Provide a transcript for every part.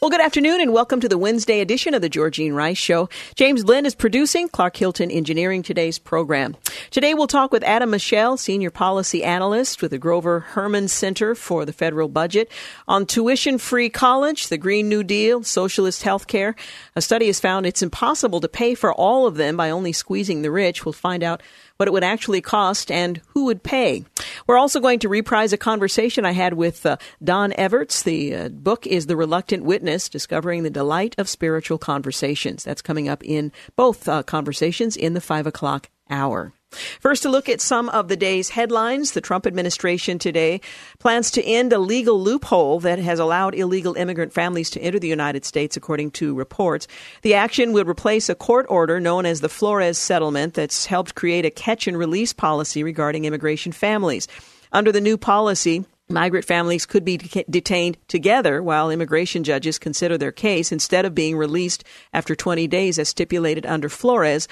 Well, good afternoon and welcome to the Wednesday edition of the Georgine Rice Show. James Lynn is producing, Clark Hilton engineering today's program. Today we'll talk with Adam Michel, Senior Policy Analyst with the Grover Hermann Center for the Federal Budget, on tuition free college, the Green New Deal, socialist health care. A study has found it's impossible to pay for all of them by only squeezing the rich. We'll find out what it would actually cost, and who would pay. We're also going to reprise a conversation I had with uh, Don Everts. The uh, book is The Reluctant Witness Discovering the Delight of Spiritual Conversations. That's coming up in both uh, conversations in the 5 o'clock hour. First, a look at some of the day's headlines. The Trump administration today plans to end a legal loophole that has allowed illegal immigrant families to enter the United States, according to reports. The action would replace a court order known as the Flores Settlement that's helped create a catch and release policy regarding immigration families. Under the new policy, Migrant families could be detained together while immigration judges consider their case instead of being released after 20 days as stipulated under Flores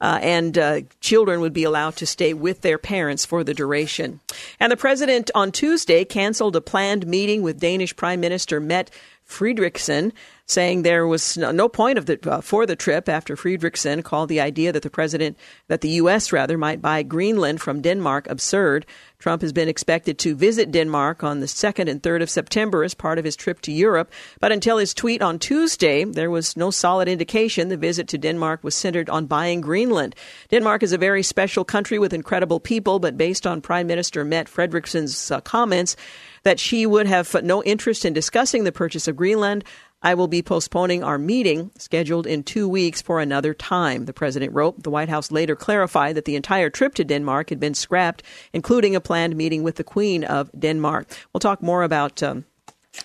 uh, and uh, children would be allowed to stay with their parents for the duration. And the president on Tuesday canceled a planned meeting with Danish Prime Minister Mette Frederiksen saying there was no point of the, uh, for the trip after Frederiksen called the idea that the president, that the U.S. rather, might buy Greenland from Denmark absurd. Trump has been expected to visit Denmark on the 2nd and 3rd of September as part of his trip to Europe, but until his tweet on Tuesday, there was no solid indication the visit to Denmark was centered on buying Greenland. Denmark is a very special country with incredible people, but based on Prime Minister Mette Frederiksen's uh, comments, that she would have no interest in discussing the purchase of Greenland. I will be postponing our meeting scheduled in two weeks for another time, the president wrote. The White House later clarified that the entire trip to Denmark had been scrapped, including a planned meeting with the Queen of Denmark. We'll talk more about. Um,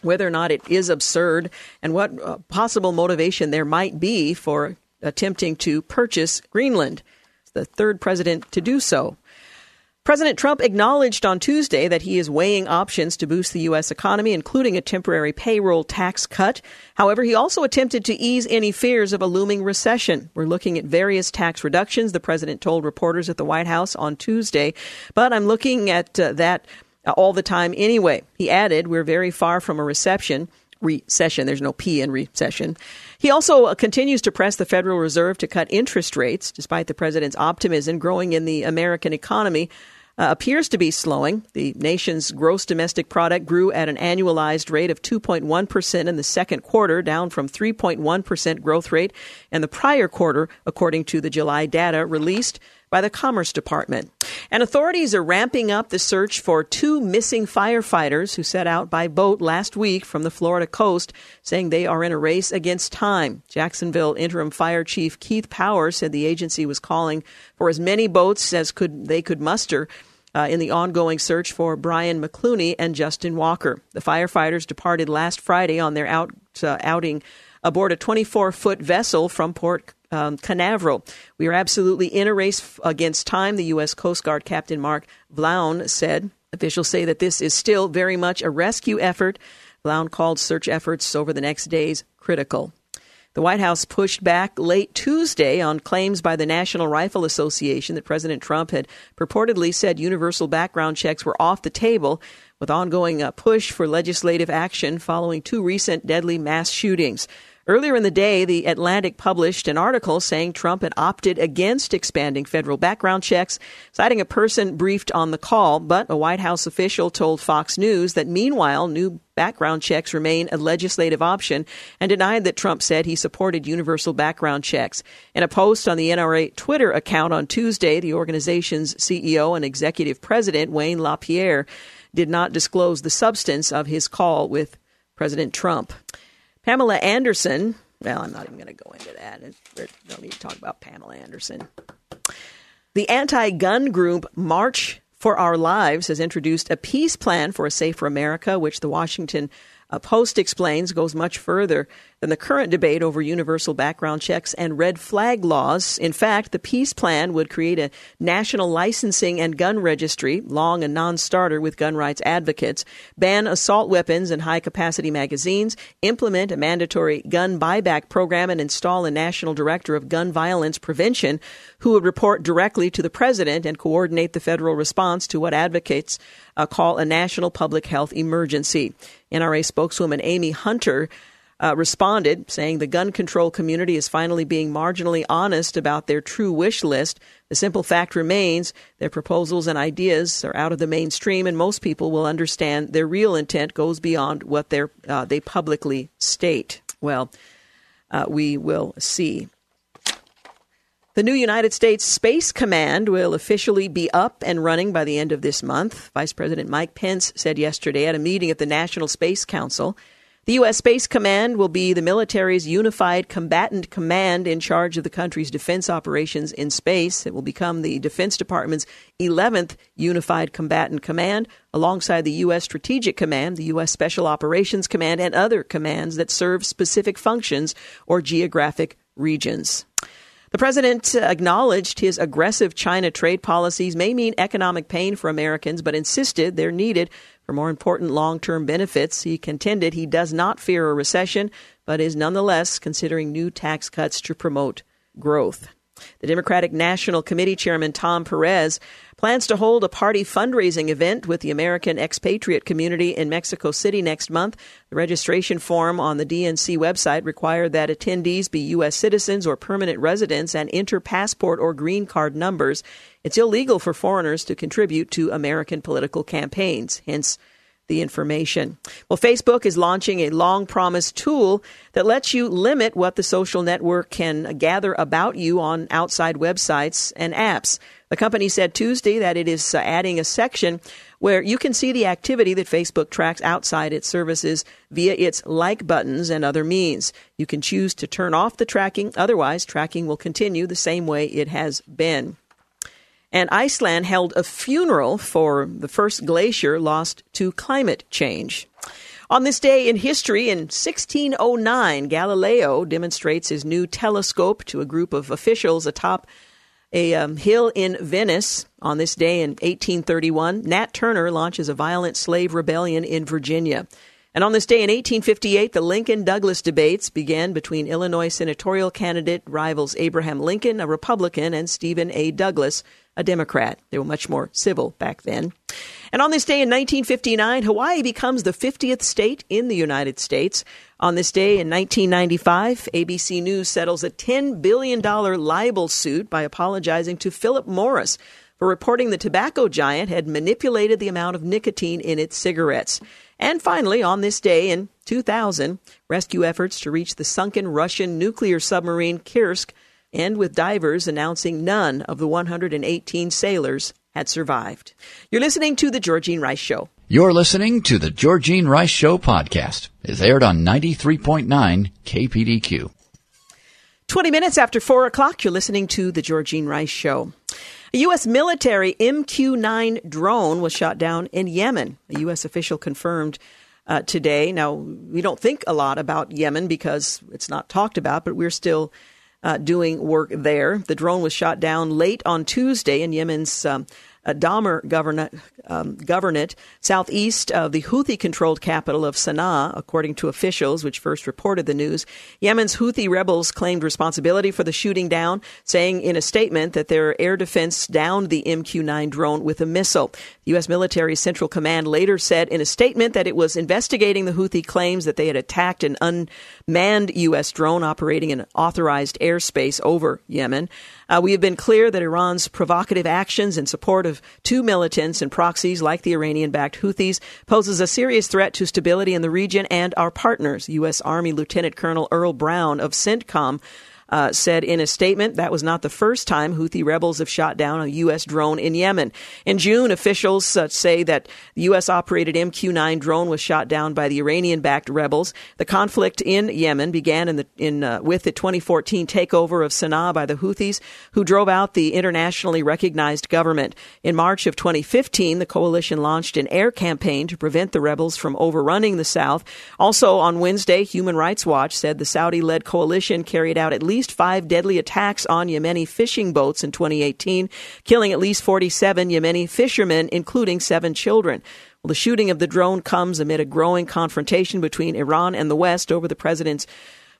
whether or not it is absurd and what uh, possible motivation there might be for attempting to purchase Greenland. The third president to do so. President Trump acknowledged on Tuesday that he is weighing options to boost the U.S. economy, including a temporary payroll tax cut. However, he also attempted to ease any fears of a looming recession. We're looking at various tax reductions, the president told reporters at the White House on Tuesday. But I'm looking at uh, that all the time anyway. He added, We're very far from a recession recession. There's no P in recession. He also uh, continues to press the Federal Reserve to cut interest rates, despite the president's optimism growing in the American economy uh, appears to be slowing. The nation's gross domestic product grew at an annualized rate of 2.1% in the second quarter, down from 3.1% growth rate in the prior quarter, according to the July data released by the Commerce Department. And authorities are ramping up the search for two missing firefighters who set out by boat last week from the Florida coast, saying they are in a race against time. Jacksonville Interim Fire Chief Keith Power said the agency was calling for as many boats as could they could muster uh, in the ongoing search for Brian McCluney and Justin Walker. The firefighters departed last Friday on their out, uh, outing aboard a 24 foot vessel from Port um, Canaveral. We are absolutely in a race against time, the U.S. Coast Guard Captain Mark Vlaun said. Officials say that this is still very much a rescue effort. Vlaun called search efforts over the next days critical. The White House pushed back late Tuesday on claims by the National Rifle Association that President Trump had purportedly said universal background checks were off the table, with ongoing uh, push for legislative action following two recent deadly mass shootings. Earlier in the day, The Atlantic published an article saying Trump had opted against expanding federal background checks, citing a person briefed on the call. But a White House official told Fox News that meanwhile, new background checks remain a legislative option and denied that Trump said he supported universal background checks. In a post on the NRA Twitter account on Tuesday, the organization's CEO and executive president, Wayne LaPierre, did not disclose the substance of his call with President Trump. Pamela Anderson well, I'm not even going to go into that. We don't need to talk about Pamela Anderson. The anti gun group March for Our Lives has introduced a peace plan for a safer America, which the Washington uh, Post explains goes much further than the current debate over universal background checks and red flag laws. In fact, the peace plan would create a national licensing and gun registry, long a non starter with gun rights advocates, ban assault weapons and high capacity magazines, implement a mandatory gun buyback program, and install a national director of gun violence prevention who would report directly to the president and coordinate the federal response to what advocates uh, call a national public health emergency. NRA spokeswoman Amy Hunter uh, responded, saying the gun control community is finally being marginally honest about their true wish list. The simple fact remains their proposals and ideas are out of the mainstream, and most people will understand their real intent goes beyond what uh, they publicly state. Well, uh, we will see. The new United States Space Command will officially be up and running by the end of this month. Vice President Mike Pence said yesterday at a meeting at the National Space Council. The U.S. Space Command will be the military's unified combatant command in charge of the country's defense operations in space. It will become the Defense Department's 11th unified combatant command, alongside the U.S. Strategic Command, the U.S. Special Operations Command, and other commands that serve specific functions or geographic regions. The president acknowledged his aggressive China trade policies may mean economic pain for Americans, but insisted they're needed for more important long term benefits. He contended he does not fear a recession, but is nonetheless considering new tax cuts to promote growth. The Democratic National Committee Chairman Tom Perez plans to hold a party fundraising event with the American expatriate community in Mexico City next month. The registration form on the DNC website required that attendees be U.S. citizens or permanent residents and enter passport or green card numbers. It's illegal for foreigners to contribute to American political campaigns, hence the information. Well, Facebook is launching a long promised tool that lets you limit what the social network can gather about you on outside websites and apps. The company said Tuesday that it is uh, adding a section where you can see the activity that Facebook tracks outside its services via its like buttons and other means. You can choose to turn off the tracking, otherwise, tracking will continue the same way it has been and Iceland held a funeral for the first glacier lost to climate change. On this day in history, in 1609, Galileo demonstrates his new telescope to a group of officials atop a um, hill in Venice. On this day in 1831, Nat Turner launches a violent slave rebellion in Virginia. And on this day in 1858, the Lincoln Douglas debates began between Illinois senatorial candidate rivals Abraham Lincoln, a Republican, and Stephen A. Douglas, a Democrat. They were much more civil back then. And on this day in 1959, Hawaii becomes the 50th state in the United States. On this day in 1995, ABC News settles a $10 billion libel suit by apologizing to Philip Morris for reporting the tobacco giant had manipulated the amount of nicotine in its cigarettes. And finally, on this day in 2000, rescue efforts to reach the sunken Russian nuclear submarine Kursk and with divers announcing none of the 118 sailors had survived. You're listening to The Georgine Rice Show. You're listening to The Georgine Rice Show podcast. It's aired on 93.9 KPDQ. 20 minutes after 4 o'clock, you're listening to The Georgine Rice Show. A U.S. military MQ 9 drone was shot down in Yemen. A U.S. official confirmed uh, today. Now, we don't think a lot about Yemen because it's not talked about, but we're still uh, doing work there. The drone was shot down late on Tuesday in Yemen's um, uh, governorate, um, governorate southeast of the Houthi controlled capital of Sana'a, according to officials, which first reported the news. Yemen's Houthi rebels claimed responsibility for the shooting down, saying in a statement that their air defense downed the MQ 9 drone with a missile. The U.S. military central command later said in a statement that it was investigating the Houthi claims that they had attacked an unmanned U.S. drone operating in authorized airspace over Yemen. Uh, we have been clear that Iran's provocative actions in support of two militants and proxies like the Iranian backed Houthis poses a serious threat to stability in the region and our partners. U.S. Army Lieutenant Colonel Earl Brown of CENTCOM uh, said in a statement that was not the first time Houthi rebels have shot down a U.S. drone in Yemen. In June, officials uh, say that the U.S. operated MQ 9 drone was shot down by the Iranian backed rebels. The conflict in Yemen began in the, in, uh, with the 2014 takeover of Sana'a by the Houthis, who drove out the internationally recognized government. In March of 2015, the coalition launched an air campaign to prevent the rebels from overrunning the South. Also on Wednesday, Human Rights Watch said the Saudi led coalition carried out at least five deadly attacks on Yemeni fishing boats in 2018, killing at least 47 Yemeni fishermen, including seven children. Well, the shooting of the drone comes amid a growing confrontation between Iran and the West over the president's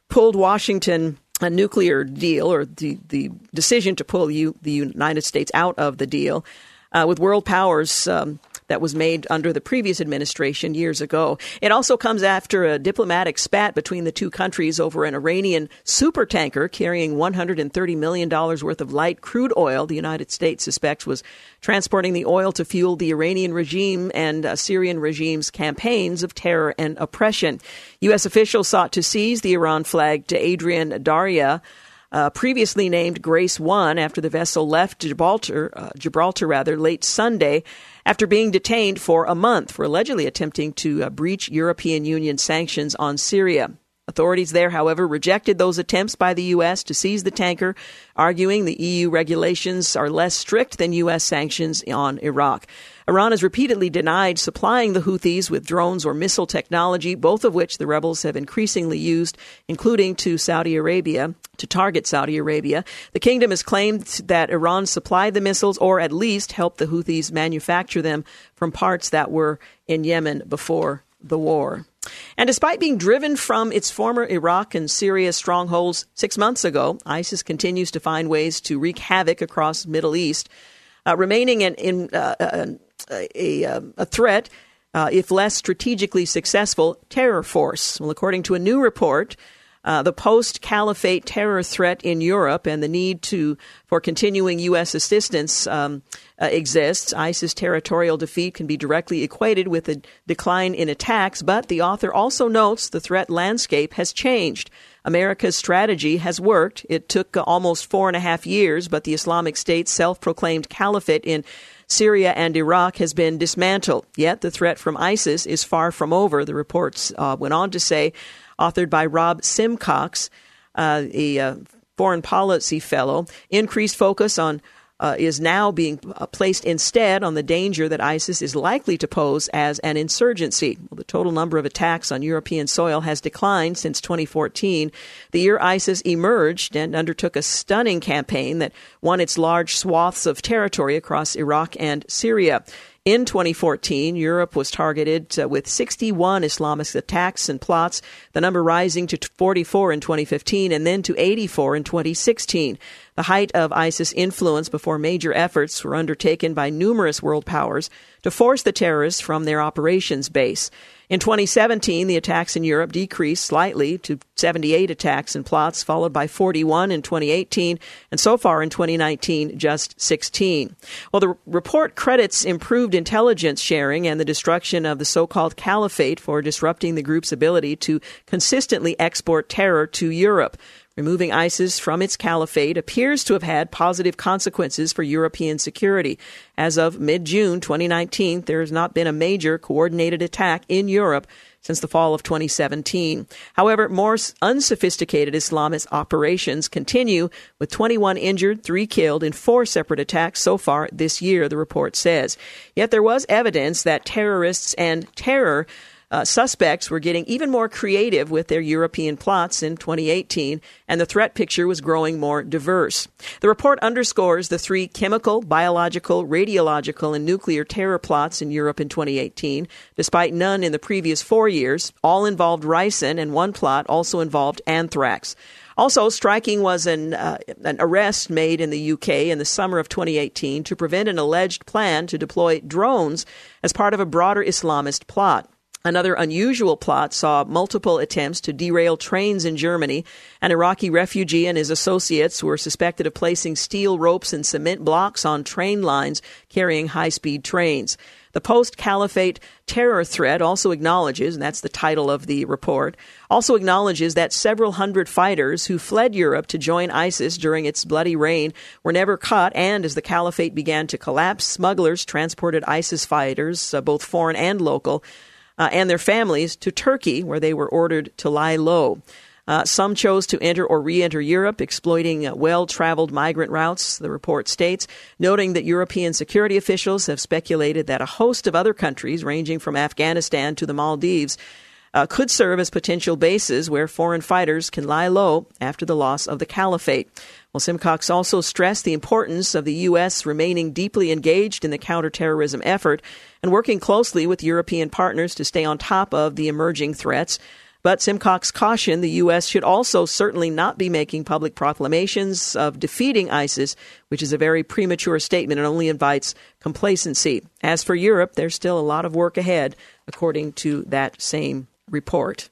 pulled Washington a nuclear deal or the, the decision to pull the United States out of the deal, uh, with world powers um, that was made under the previous administration years ago. It also comes after a diplomatic spat between the two countries over an Iranian supertanker carrying $130 million worth of light crude oil the United States suspects was transporting the oil to fuel the Iranian regime and Syrian regime's campaigns of terror and oppression. U.S. officials sought to seize the Iran flagged Adrian Darya uh, previously named Grace One after the vessel left Gibraltar, uh, Gibraltar rather, late Sunday after being detained for a month for allegedly attempting to uh, breach European Union sanctions on Syria. Authorities there, however, rejected those attempts by the U.S. to seize the tanker, arguing the EU regulations are less strict than U.S. sanctions on Iraq. Iran has repeatedly denied supplying the Houthis with drones or missile technology, both of which the rebels have increasingly used, including to Saudi Arabia, to target Saudi Arabia. The kingdom has claimed that Iran supplied the missiles or at least helped the Houthis manufacture them from parts that were in Yemen before the war. And despite being driven from its former Iraq and Syria strongholds six months ago, ISIS continues to find ways to wreak havoc across the Middle East, uh, remaining in, in uh, uh a, a, a threat, uh, if less strategically successful, terror force. Well, according to a new report, uh, the post caliphate terror threat in Europe and the need to for continuing U.S. assistance um, uh, exists. ISIS territorial defeat can be directly equated with a decline in attacks, but the author also notes the threat landscape has changed. America's strategy has worked. It took almost four and a half years, but the Islamic State's self proclaimed caliphate in Syria and Iraq has been dismantled. Yet the threat from ISIS is far from over, the reports uh, went on to say, authored by Rob Simcox, uh, a uh, foreign policy fellow. Increased focus on uh, is now being uh, placed instead on the danger that ISIS is likely to pose as an insurgency. Well, the total number of attacks on European soil has declined since 2014, the year ISIS emerged and undertook a stunning campaign that won its large swaths of territory across Iraq and Syria. In 2014, Europe was targeted uh, with 61 Islamist attacks and plots, the number rising to 44 in 2015 and then to 84 in 2016 the height of ISIS influence before major efforts were undertaken by numerous world powers to force the terrorists from their operations base. In 2017, the attacks in Europe decreased slightly to 78 attacks and plots, followed by 41 in 2018, and so far in 2019, just 16. Well, the report credits improved intelligence sharing and the destruction of the so called caliphate for disrupting the group's ability to consistently export terror to Europe. Removing ISIS from its caliphate appears to have had positive consequences for European security. As of mid June 2019, there has not been a major coordinated attack in Europe since the fall of 2017. However, more unsophisticated Islamist operations continue, with 21 injured, 3 killed in four separate attacks so far this year, the report says. Yet there was evidence that terrorists and terror uh, suspects were getting even more creative with their European plots in 2018, and the threat picture was growing more diverse. The report underscores the three chemical, biological, radiological, and nuclear terror plots in Europe in 2018, despite none in the previous four years. All involved ricin, and one plot also involved anthrax. Also, striking was an, uh, an arrest made in the UK in the summer of 2018 to prevent an alleged plan to deploy drones as part of a broader Islamist plot. Another unusual plot saw multiple attempts to derail trains in Germany. An Iraqi refugee and his associates were suspected of placing steel ropes and cement blocks on train lines carrying high speed trains. The post caliphate terror threat also acknowledges, and that's the title of the report, also acknowledges that several hundred fighters who fled Europe to join ISIS during its bloody reign were never caught, and as the caliphate began to collapse, smugglers transported ISIS fighters, uh, both foreign and local, uh, and their families to Turkey, where they were ordered to lie low. Uh, some chose to enter or re enter Europe, exploiting uh, well traveled migrant routes, the report states, noting that European security officials have speculated that a host of other countries, ranging from Afghanistan to the Maldives, uh, could serve as potential bases where foreign fighters can lie low after the loss of the caliphate. Well, Simcox also stressed the importance of the U.S. remaining deeply engaged in the counterterrorism effort and working closely with European partners to stay on top of the emerging threats. But Simcox cautioned the U.S. should also certainly not be making public proclamations of defeating ISIS, which is a very premature statement and only invites complacency. As for Europe, there's still a lot of work ahead, according to that same report.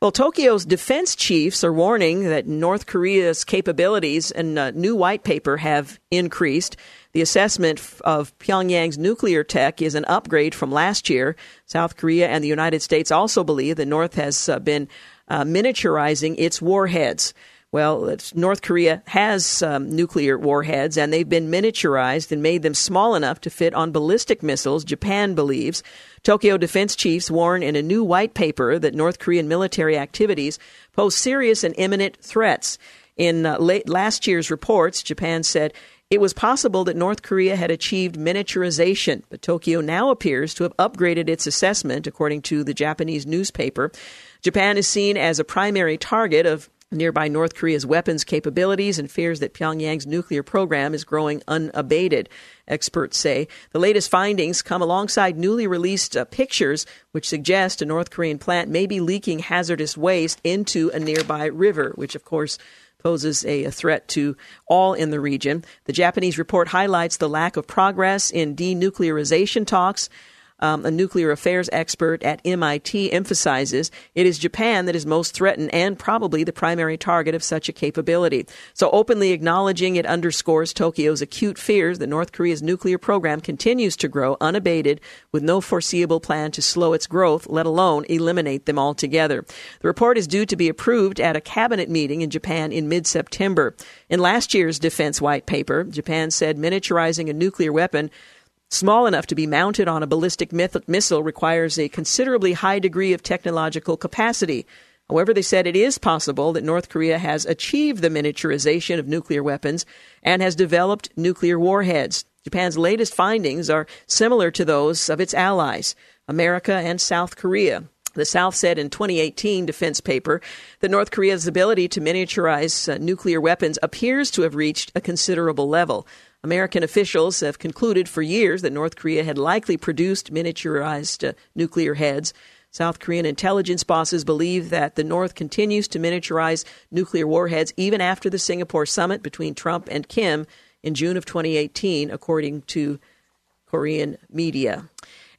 Well, Tokyo's defense chiefs are warning that North Korea's capabilities in a new white paper have increased. The assessment of Pyongyang's nuclear tech is an upgrade from last year. South Korea and the United States also believe the North has uh, been uh, miniaturizing its warheads. Well, North Korea has um, nuclear warheads, and they've been miniaturized and made them small enough to fit on ballistic missiles, Japan believes. Tokyo defense chiefs warn in a new white paper that North Korean military activities pose serious and imminent threats. In uh, late last year's reports, Japan said it was possible that North Korea had achieved miniaturization, but Tokyo now appears to have upgraded its assessment, according to the Japanese newspaper. Japan is seen as a primary target of nearby North Korea's weapons capabilities and fears that Pyongyang's nuclear program is growing unabated. Experts say the latest findings come alongside newly released uh, pictures which suggest a North Korean plant may be leaking hazardous waste into a nearby river, which of course poses a, a, threat to all in the region. The Japanese report highlights the lack of progress in denuclearization talks um, a nuclear affairs expert at MIT, emphasizes it is Japan that is most threatened and probably the primary target of such a capability. So, openly acknowledging it underscores Tokyo's acute fears that North Korea's nuclear program continues to grow unabated with no foreseeable plan to slow its growth, let alone eliminate them altogether. The report is due to be approved at a cabinet meeting in Japan in mid September. In last year's defense white paper, Japan said miniaturizing a nuclear weapon small enough to be mounted on a ballistic missile requires a considerably high degree of technological capacity. However, they said it is possible that North Korea has achieved the miniaturization of nuclear weapons and has developed nuclear warheads. Japan's latest findings are similar to those of its allies, America and South Korea. The South said in 2018 defense paper that North Korea's ability to miniaturize uh, nuclear weapons appears to have reached a considerable level. American officials have concluded for years that North Korea had likely produced miniaturized uh, nuclear heads. South Korean intelligence bosses believe that the North continues to miniaturize nuclear warheads even after the Singapore summit between Trump and Kim in June of 2018, according to Korean media.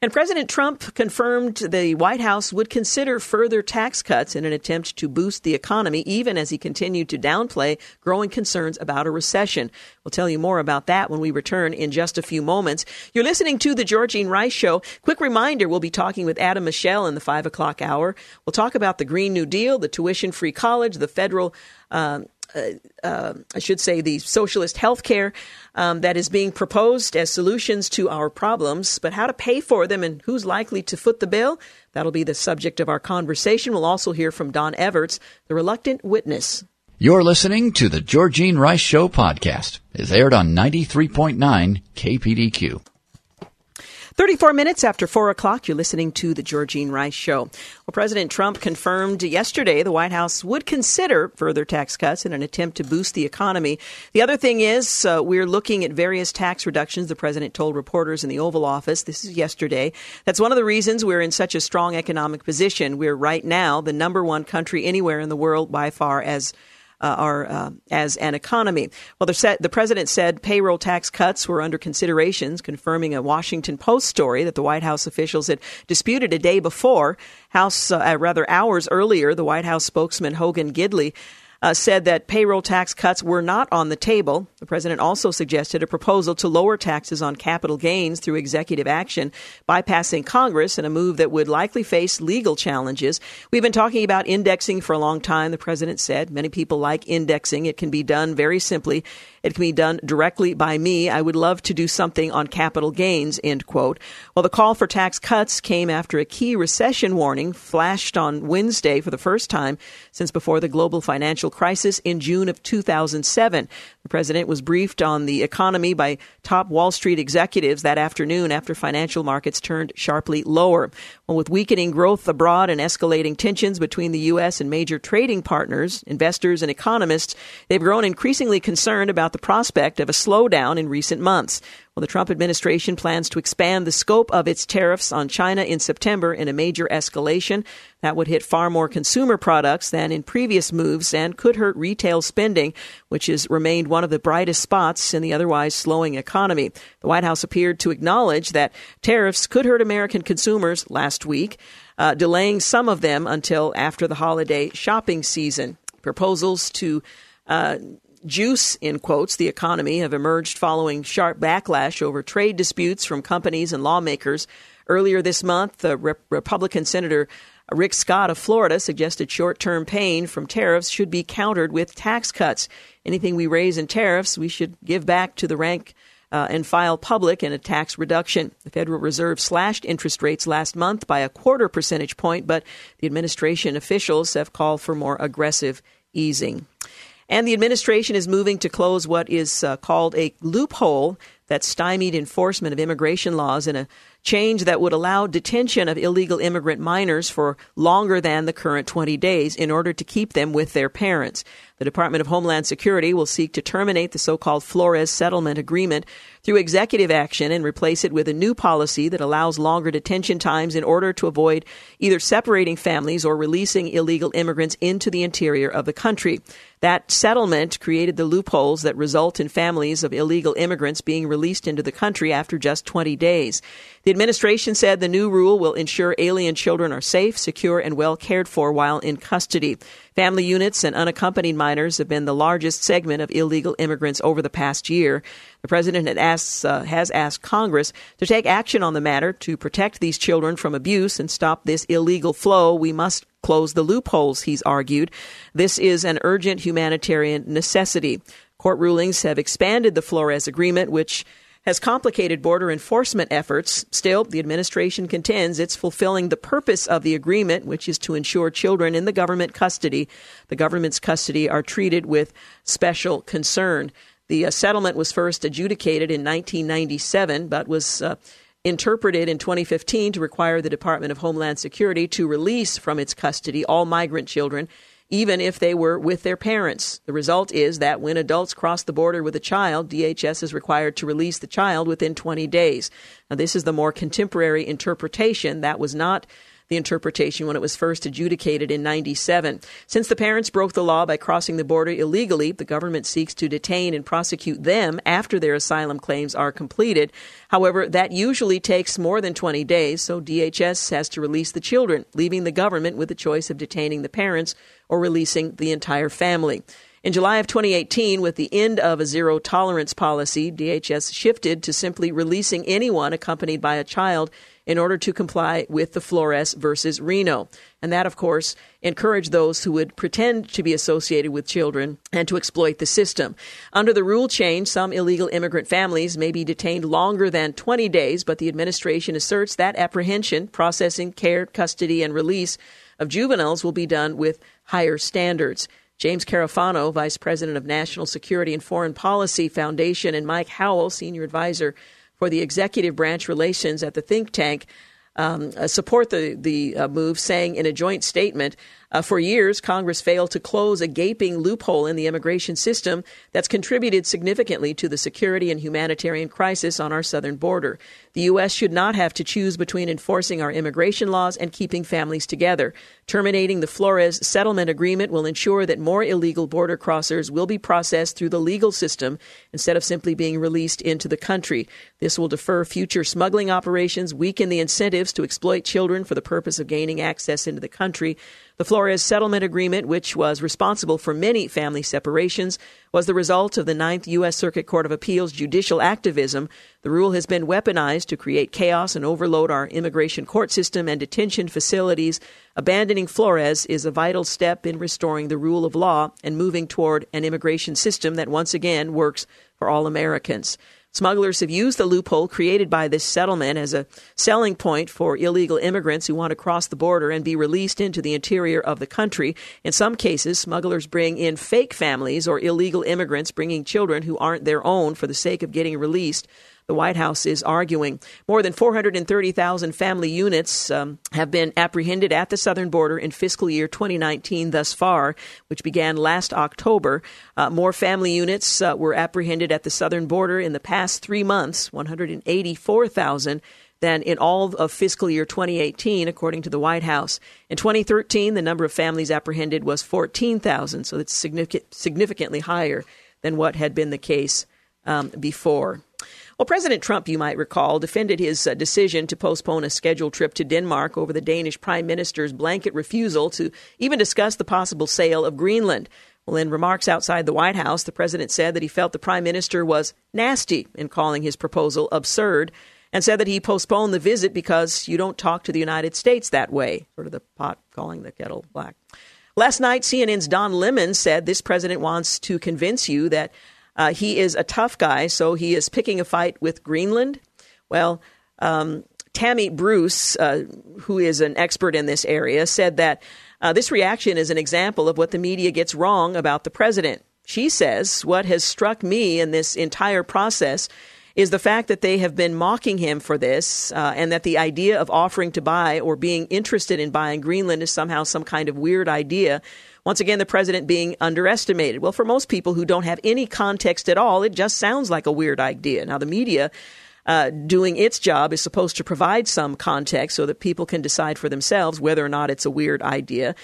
And President Trump confirmed the White House would consider further tax cuts in an attempt to boost the economy, even as he continued to downplay growing concerns about a recession. We'll tell you more about that when we return in just a few moments. You're listening to The Georgine Rice Show. Quick reminder we'll be talking with Adam Michel in the 5 o'clock hour. We'll talk about the Green New Deal, the tuition free college, the federal. Uh, uh, uh, I should say, the socialist health care um, that is being proposed as solutions to our problems, but how to pay for them and who's likely to foot the bill, that'll be the subject of our conversation. We'll also hear from Don Everts, the reluctant witness. You're listening to the Georgine Rice Show podcast. It's aired on 93.9 KPDQ. 34 minutes after 4 o'clock, you're listening to The Georgine Rice Show. Well, President Trump confirmed yesterday the White House would consider further tax cuts in an attempt to boost the economy. The other thing is, uh, we're looking at various tax reductions, the president told reporters in the Oval Office. This is yesterday. That's one of the reasons we're in such a strong economic position. We're right now the number one country anywhere in the world by far as uh, are uh, as an economy. Well, the, the president said payroll tax cuts were under considerations, confirming a Washington Post story that the White House officials had disputed a day before. House, uh, rather hours earlier, the White House spokesman Hogan Gidley uh, said that payroll tax cuts were not on the table. The president also suggested a proposal to lower taxes on capital gains through executive action, bypassing Congress in a move that would likely face legal challenges. We've been talking about indexing for a long time, the president said. Many people like indexing. It can be done very simply. It can be done directly by me. I would love to do something on capital gains, end quote. Well, the call for tax cuts came after a key recession warning flashed on Wednesday for the first time since before the global financial crisis in June of 2007. The president was briefed on the economy by top Wall Street executives that afternoon after financial markets turned sharply lower. Well, with weakening growth abroad and escalating tensions between the U.S. and major trading partners, investors, and economists, they've grown increasingly concerned about the prospect of a slowdown in recent months. Well, the Trump administration plans to expand the scope of its tariffs on China in September in a major escalation. That would hit far more consumer products than in previous moves and could hurt retail spending, which has remained one of the brightest spots in the otherwise slowing economy. The White House appeared to acknowledge that tariffs could hurt American consumers last week, uh, delaying some of them until after the holiday shopping season. Proposals to uh, juice, in quotes, the economy have emerged following sharp backlash over trade disputes from companies and lawmakers. Earlier this month, Rep- Republican Senator Rick Scott of Florida suggested short term pain from tariffs should be countered with tax cuts. Anything we raise in tariffs, we should give back to the rank uh, and file public in a tax reduction. The Federal Reserve slashed interest rates last month by a quarter percentage point, but the administration officials have called for more aggressive easing. And the administration is moving to close what is uh, called a loophole that stymied enforcement of immigration laws in a change that would allow detention of illegal immigrant minors for longer than the current 20 days in order to keep them with their parents. The Department of Homeland Security will seek to terminate the so called Flores Settlement Agreement through executive action and replace it with a new policy that allows longer detention times in order to avoid either separating families or releasing illegal immigrants into the interior of the country. That settlement created the loopholes that result in families of illegal immigrants being released into the country after just 20 days. The administration said the new rule will ensure alien children are safe, secure, and well cared for while in custody. Family units and unaccompanied minors have been the largest segment of illegal immigrants over the past year. The president asked, uh, has asked Congress to take action on the matter to protect these children from abuse and stop this illegal flow. We must close the loopholes, he's argued. This is an urgent humanitarian necessity. Court rulings have expanded the Flores Agreement, which has complicated border enforcement efforts. Still, the administration contends it's fulfilling the purpose of the agreement, which is to ensure children in the government custody, the government's custody, are treated with special concern. The uh, settlement was first adjudicated in 1997, but was uh, interpreted in 2015 to require the Department of Homeland Security to release from its custody all migrant children even if they were with their parents. The result is that when adults cross the border with a child, DHS is required to release the child within 20 days. Now, this is the more contemporary interpretation. That was not the interpretation when it was first adjudicated in 97. Since the parents broke the law by crossing the border illegally, the government seeks to detain and prosecute them after their asylum claims are completed. However, that usually takes more than 20 days, so DHS has to release the children, leaving the government with the choice of detaining the parents or releasing the entire family. In July of 2018, with the end of a zero tolerance policy, DHS shifted to simply releasing anyone accompanied by a child in order to comply with the Flores versus Reno. And that, of course, encouraged those who would pretend to be associated with children and to exploit the system. Under the rule change, some illegal immigrant families may be detained longer than 20 days, but the administration asserts that apprehension, processing, care, custody, and release of juveniles will be done with higher standards. James Carafano, Vice President of National Security and Foreign Policy Foundation, and Mike Howell, Senior Advisor for the executive branch relations at the think tank um, uh, support the the uh, move, saying in a joint statement, uh, "For years, Congress failed to close a gaping loophole in the immigration system that's contributed significantly to the security and humanitarian crisis on our southern border. The U.S. should not have to choose between enforcing our immigration laws and keeping families together. Terminating the Flores settlement agreement will ensure that more illegal border crossers will be processed through the legal system instead of simply being released into the country. This will defer future smuggling operations, weaken the incentives to exploit children for the purpose of gaining access into the country. The Flores Settlement Agreement, which was responsible for many family separations, was the result of the Ninth U.S. Circuit Court of Appeals judicial activism. The rule has been weaponized to create chaos and overload our immigration court system and detention facilities. Abandoning Flores is a vital step in restoring the rule of law and moving toward an immigration system that once again works for all Americans. Smugglers have used the loophole created by this settlement as a selling point for illegal immigrants who want to cross the border and be released into the interior of the country. In some cases, smugglers bring in fake families or illegal immigrants bringing children who aren't their own for the sake of getting released the White House is arguing. More than 430,000 family units um, have been apprehended at the southern border in fiscal year 2019 thus far, which began last October. Uh, more family units uh, were apprehended at the southern border in the past three months, 184,000 than in all of fiscal year 2018, according to the White House. In 2013, the number of families apprehended was 14,000, so it's significant, significantly higher than what had been the case um, before. Well, President Trump, you might recall, defended his uh, decision to postpone a scheduled trip to Denmark over the Danish Prime Minister's blanket refusal to even discuss the possible sale of Greenland. Well, in remarks outside the White House, the president said that he felt the prime minister was nasty in calling his proposal absurd and said that he postponed the visit because you don't talk to the United States that way. Sort of the pot calling the kettle black. Last night, CNN's Don Lemon said this president wants to convince you that uh, he is a tough guy, so he is picking a fight with Greenland. Well, um, Tammy Bruce, uh, who is an expert in this area, said that uh, this reaction is an example of what the media gets wrong about the president. She says, What has struck me in this entire process is the fact that they have been mocking him for this, uh, and that the idea of offering to buy or being interested in buying Greenland is somehow some kind of weird idea once again, the president being underestimated. Well, for most people who don't have any context at all, it just sounds like a weird idea. Now, the media uh, doing its job is supposed to provide some context so that people can decide for themselves whether or not it's a weird idea.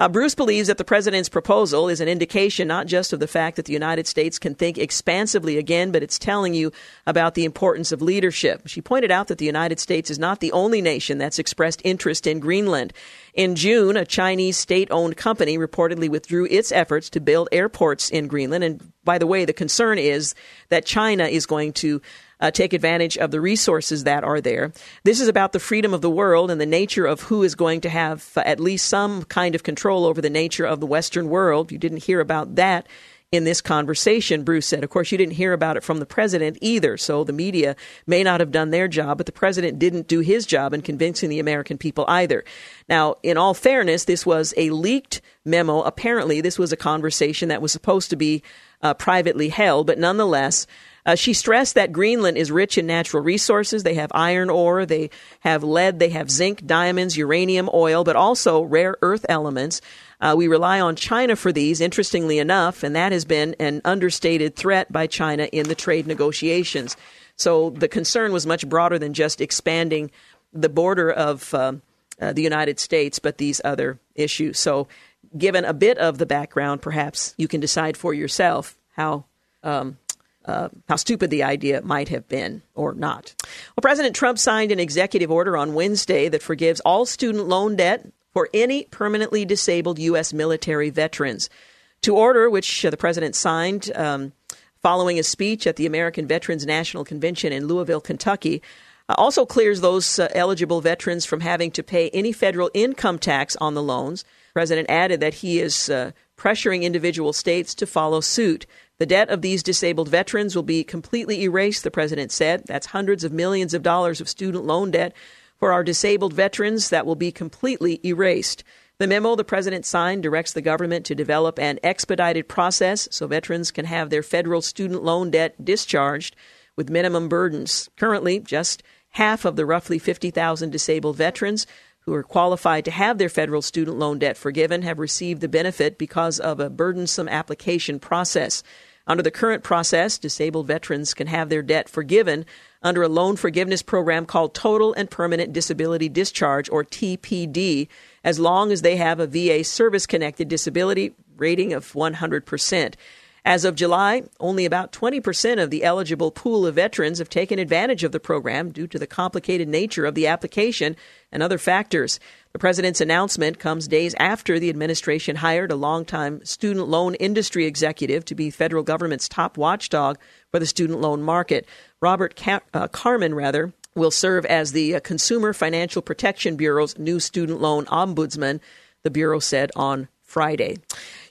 Uh, Bruce believes that the president's proposal is an indication not just of the fact that the United States can think expansively again, but it's telling you about the importance of leadership. She pointed out that the United States is not the only nation that's expressed interest in Greenland. In June, a Chinese state owned company reportedly withdrew its efforts to build airports in Greenland. And by the way, the concern is that China is going to uh, take advantage of the resources that are there. This is about the freedom of the world and the nature of who is going to have uh, at least some kind of control over the nature of the Western world. You didn't hear about that in this conversation, Bruce said. Of course, you didn't hear about it from the president either, so the media may not have done their job, but the president didn't do his job in convincing the American people either. Now, in all fairness, this was a leaked memo. Apparently, this was a conversation that was supposed to be uh, privately held, but nonetheless, uh, she stressed that Greenland is rich in natural resources. They have iron ore, they have lead, they have zinc, diamonds, uranium, oil, but also rare earth elements. Uh, we rely on China for these, interestingly enough, and that has been an understated threat by China in the trade negotiations. So the concern was much broader than just expanding the border of uh, uh, the United States, but these other issues. So, given a bit of the background, perhaps you can decide for yourself how um, uh, how stupid the idea might have been or not. Well, President Trump signed an executive order on Wednesday that forgives all student loan debt for any permanently disabled U.S. military veterans. To order, which the president signed um, following a speech at the American Veterans National Convention in Louisville, Kentucky, uh, also clears those uh, eligible veterans from having to pay any federal income tax on the loans. The president added that he is uh, pressuring individual states to follow suit. The debt of these disabled veterans will be completely erased, the president said. That's hundreds of millions of dollars of student loan debt for our disabled veterans that will be completely erased. The memo the president signed directs the government to develop an expedited process so veterans can have their federal student loan debt discharged with minimum burdens. Currently, just half of the roughly 50,000 disabled veterans who are qualified to have their federal student loan debt forgiven have received the benefit because of a burdensome application process. Under the current process, disabled veterans can have their debt forgiven under a loan forgiveness program called Total and Permanent Disability Discharge, or TPD, as long as they have a VA service connected disability rating of 100%. As of July, only about 20% of the eligible pool of veterans have taken advantage of the program due to the complicated nature of the application and other factors. The president's announcement comes days after the administration hired a longtime student loan industry executive to be federal government's top watchdog for the student loan market. Robert Car- uh, Carmen, rather, will serve as the uh, Consumer Financial Protection Bureau's new student loan ombudsman, the Bureau said on Friday.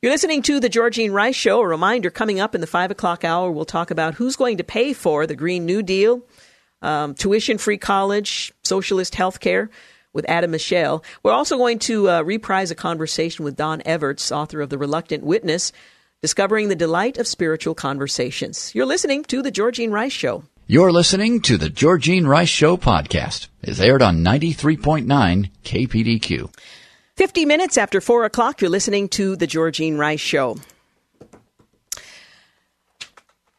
You're listening to the Georgine Rice Show. A reminder coming up in the 5 o'clock hour, we'll talk about who's going to pay for the Green New Deal, um, tuition free college, socialist health care with Adam Michel. We're also going to uh, reprise a conversation with Don Everts, author of The Reluctant Witness, discovering the delight of spiritual conversations. You're listening to The Georgine Rice Show. You're listening to the Georgine Rice Show podcast. It's aired on 93.9 KPDQ. 50 minutes after 4 o'clock, you're listening to The Georgine Rice Show.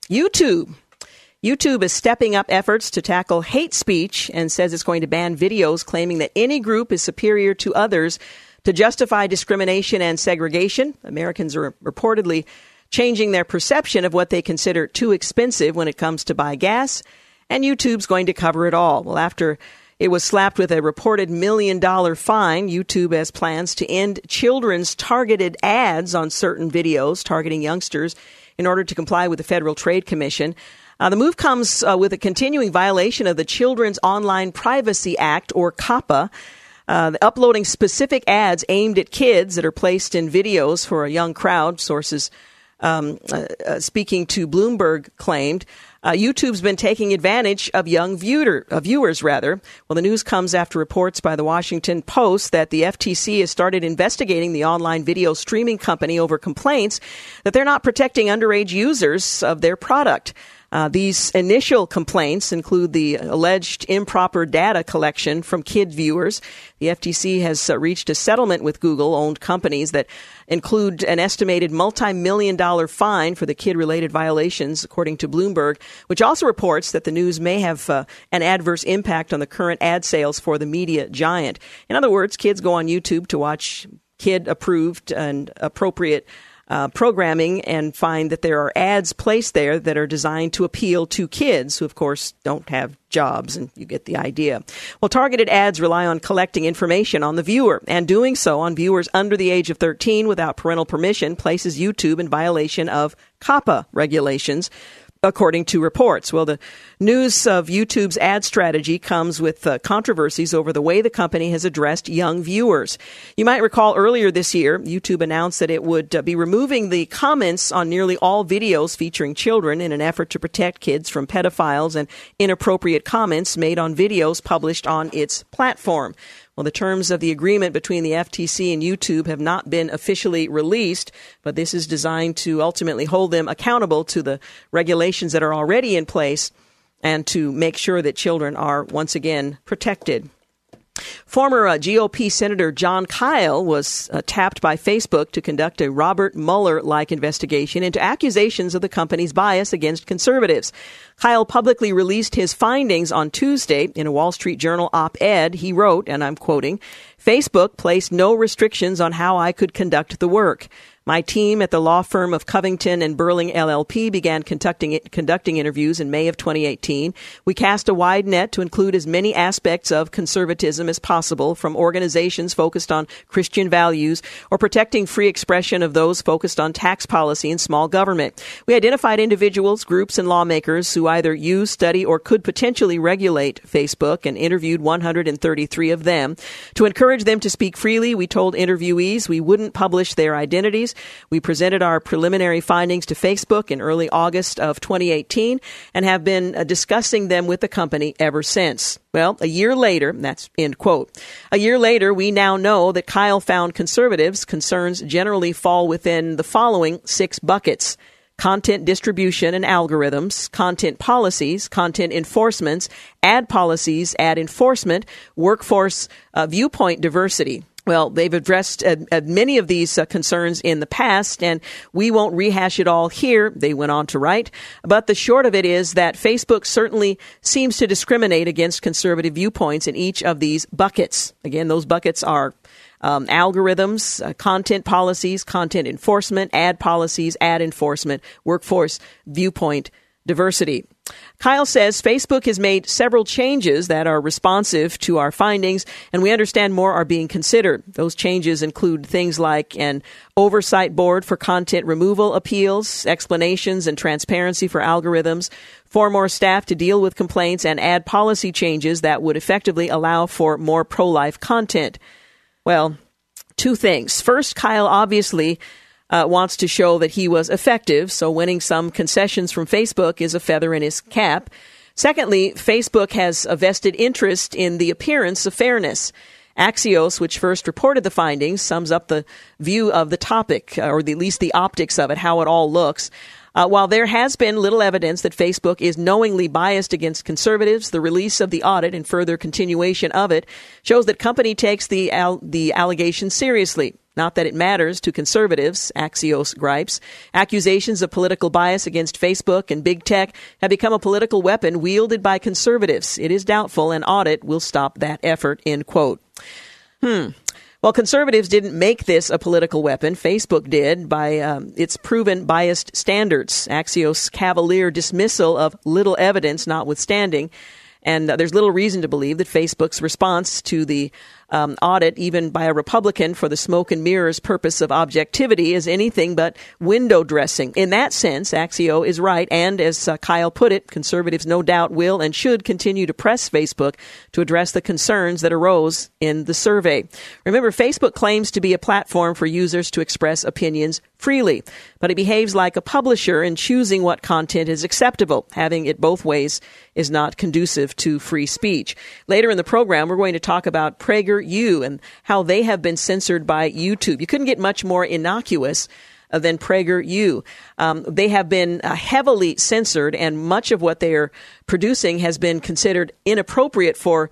YouTube. YouTube is stepping up efforts to tackle hate speech and says it's going to ban videos claiming that any group is superior to others to justify discrimination and segregation. Americans are reportedly changing their perception of what they consider too expensive when it comes to buy gas, and YouTube's going to cover it all. Well, after it was slapped with a reported million dollar fine. YouTube has plans to end children's targeted ads on certain videos targeting youngsters in order to comply with the Federal Trade Commission. Uh, the move comes uh, with a continuing violation of the Children's Online Privacy Act, or COPPA. Uh, uploading specific ads aimed at kids that are placed in videos for a young crowd, sources um, uh, uh, speaking to Bloomberg claimed. Uh, YouTube's been taking advantage of young viewer, uh, viewers, rather. Well, the news comes after reports by the Washington Post that the FTC has started investigating the online video streaming company over complaints that they're not protecting underage users of their product. Uh, these initial complaints include the alleged improper data collection from kid viewers. The FTC has uh, reached a settlement with Google owned companies that include an estimated multi million dollar fine for the kid related violations, according to Bloomberg, which also reports that the news may have uh, an adverse impact on the current ad sales for the media giant. In other words, kids go on YouTube to watch kid approved and appropriate uh, programming and find that there are ads placed there that are designed to appeal to kids who, of course, don't have jobs, and you get the idea. Well, targeted ads rely on collecting information on the viewer, and doing so on viewers under the age of 13 without parental permission places YouTube in violation of COPPA regulations according to reports. Well, the news of YouTube's ad strategy comes with uh, controversies over the way the company has addressed young viewers. You might recall earlier this year, YouTube announced that it would uh, be removing the comments on nearly all videos featuring children in an effort to protect kids from pedophiles and inappropriate comments made on videos published on its platform. Well, the terms of the agreement between the FTC and YouTube have not been officially released, but this is designed to ultimately hold them accountable to the regulations that are already in place and to make sure that children are once again protected. Former uh, GOP Senator Jon Kyl was uh, tapped by Facebook to conduct a Robert Mueller like investigation into accusations of the company's bias against conservatives. Kyl publicly released his findings on Tuesday in a Wall Street Journal op ed. He wrote, and I'm quoting, Facebook placed no restrictions on how I could conduct the work. My team at the law firm of Covington and Burling LLP began conducting, conducting interviews in May of 2018. We cast a wide net to include as many aspects of conservatism as possible, from organizations focused on Christian values or protecting free expression of those focused on tax policy and small government. We identified individuals, groups, and lawmakers who either use, study, or could potentially regulate Facebook and interviewed 133 of them. To encourage them to speak freely, we told interviewees we wouldn't publish their identities we presented our preliminary findings to Facebook in early August of 2018 and have been uh, discussing them with the company ever since. Well, a year later, that's end quote. A year later, we now know that Kyl found conservatives' concerns generally fall within the following six buckets content distribution and algorithms, content policies, content enforcements, ad policies, ad enforcement, workforce uh, viewpoint diversity. Well, they've addressed uh, uh, many of these uh, concerns in the past, and we won't rehash it all here, they went on to write. But the short of it is that Facebook certainly seems to discriminate against conservative viewpoints in each of these buckets. Again, those buckets are um, algorithms, uh, content policies, content enforcement, ad policies, ad enforcement, workforce viewpoint diversity. Kyl says Facebook has made several changes that are responsive to our findings, and we understand more are being considered. Those changes include things like an oversight board for content removal appeals, explanations and transparency for algorithms, four more staff to deal with complaints, and ad policy changes that would effectively allow for more pro life content. Well, two things. First, Kyl obviously uh, wants to show that he was effective, so winning some concessions from Facebook is a feather in his cap. Secondly, Facebook has a vested interest in the appearance of fairness. Axios, which first reported the findings, sums up the view of the topic, uh, or at least the optics of it, how it all looks. Uh, while there has been little evidence that Facebook is knowingly biased against conservatives, the release of the audit and further continuation of it shows that company takes the al- the allegation seriously. Not that it matters to conservatives, Axios gripes. Accusations of political bias against Facebook and big tech have become a political weapon wielded by conservatives. It is doubtful an audit will stop that effort, end quote. Hmm. Well, conservatives didn't make this a political weapon. Facebook did by um, its proven biased standards. Axios' cavalier dismissal of little evidence notwithstanding. And uh, there's little reason to believe that Facebook's response to the um, audit, even by a Republican, for the smoke and mirrors purpose of objectivity is anything but window dressing. In that sense, Axios is right, and as uh, Kyl put it, conservatives no doubt will and should continue to press Facebook to address the concerns that arose in the survey. Remember, Facebook claims to be a platform for users to express opinions freely, but it behaves like a publisher in choosing what content is acceptable. Having it both ways is not conducive to free speech. Later in the program, we're going to talk about PragerU and how they have been censored by YouTube. You couldn't get much more innocuous uh, than PragerU. Um, they have been uh, heavily censored, and much of what they are producing has been considered inappropriate for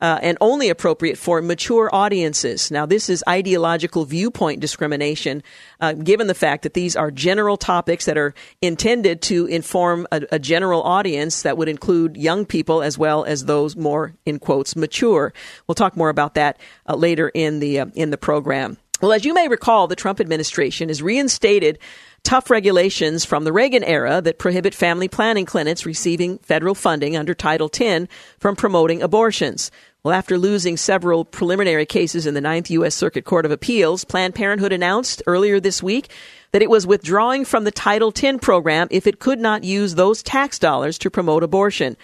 uh, and only appropriate for mature audiences. Now, this is ideological viewpoint discrimination, uh, given the fact that these are general topics that are intended to inform a, a, general audience that would include young people as well as those more, in quotes, mature. We'll talk more about that uh, later in the uh, in the program. Well, as you may recall, the Trump administration has reinstated tough regulations from the Reagan era that prohibit family planning clinics receiving federal funding under Title X from promoting abortions. Well, after losing several preliminary cases in the Ninth U.S. Circuit Court of Appeals, Planned Parenthood announced earlier this week that it was withdrawing from the Title X program if it could not use those tax dollars to promote abortion.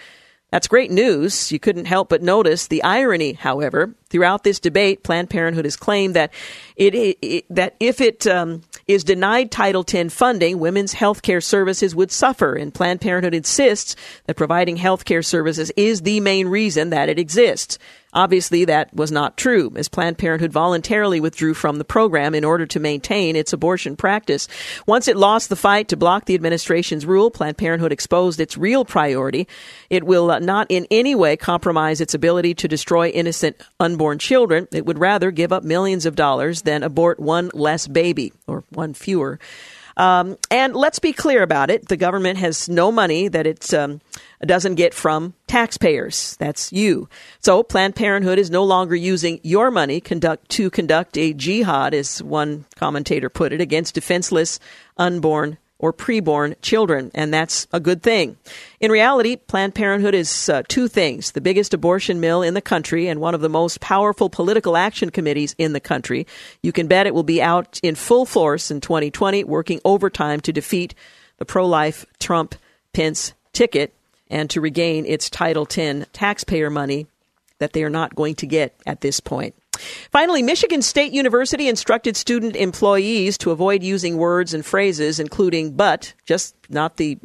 That's great news. You couldn't help but notice the irony, however. Throughout this debate, Planned Parenthood has claimed that it, it that if it um, is denied Title X funding, women's health care services would suffer. And Planned Parenthood insists that providing health care services is the main reason that it exists. Obviously, that was not true, as Planned Parenthood voluntarily withdrew from the program in order to maintain its abortion practice. Once it lost the fight to block the administration's rule, Planned Parenthood exposed its real priority. It will uh, not in any way compromise its ability to destroy innocent unborn children. It would rather give up millions of dollars than abort one less baby, or one fewer. Um, and let's be clear about it. The government has no money that it um, doesn't get from taxpayers. That's you. So Planned Parenthood is no longer using your money conduct, to conduct a jihad, as one commentator put it, against defenseless unborn or preborn children, and that's a good thing. In reality, Planned Parenthood is uh, two things the biggest abortion mill in the country and one of the most powerful political action committees in the country. You can bet it will be out in full force in 2020, working overtime to defeat the pro life Trump Pence ticket and to regain its Title X taxpayer money that they are not going to get at this point. Finally, Michigan State University instructed student employees to avoid using words and phrases including but, just not the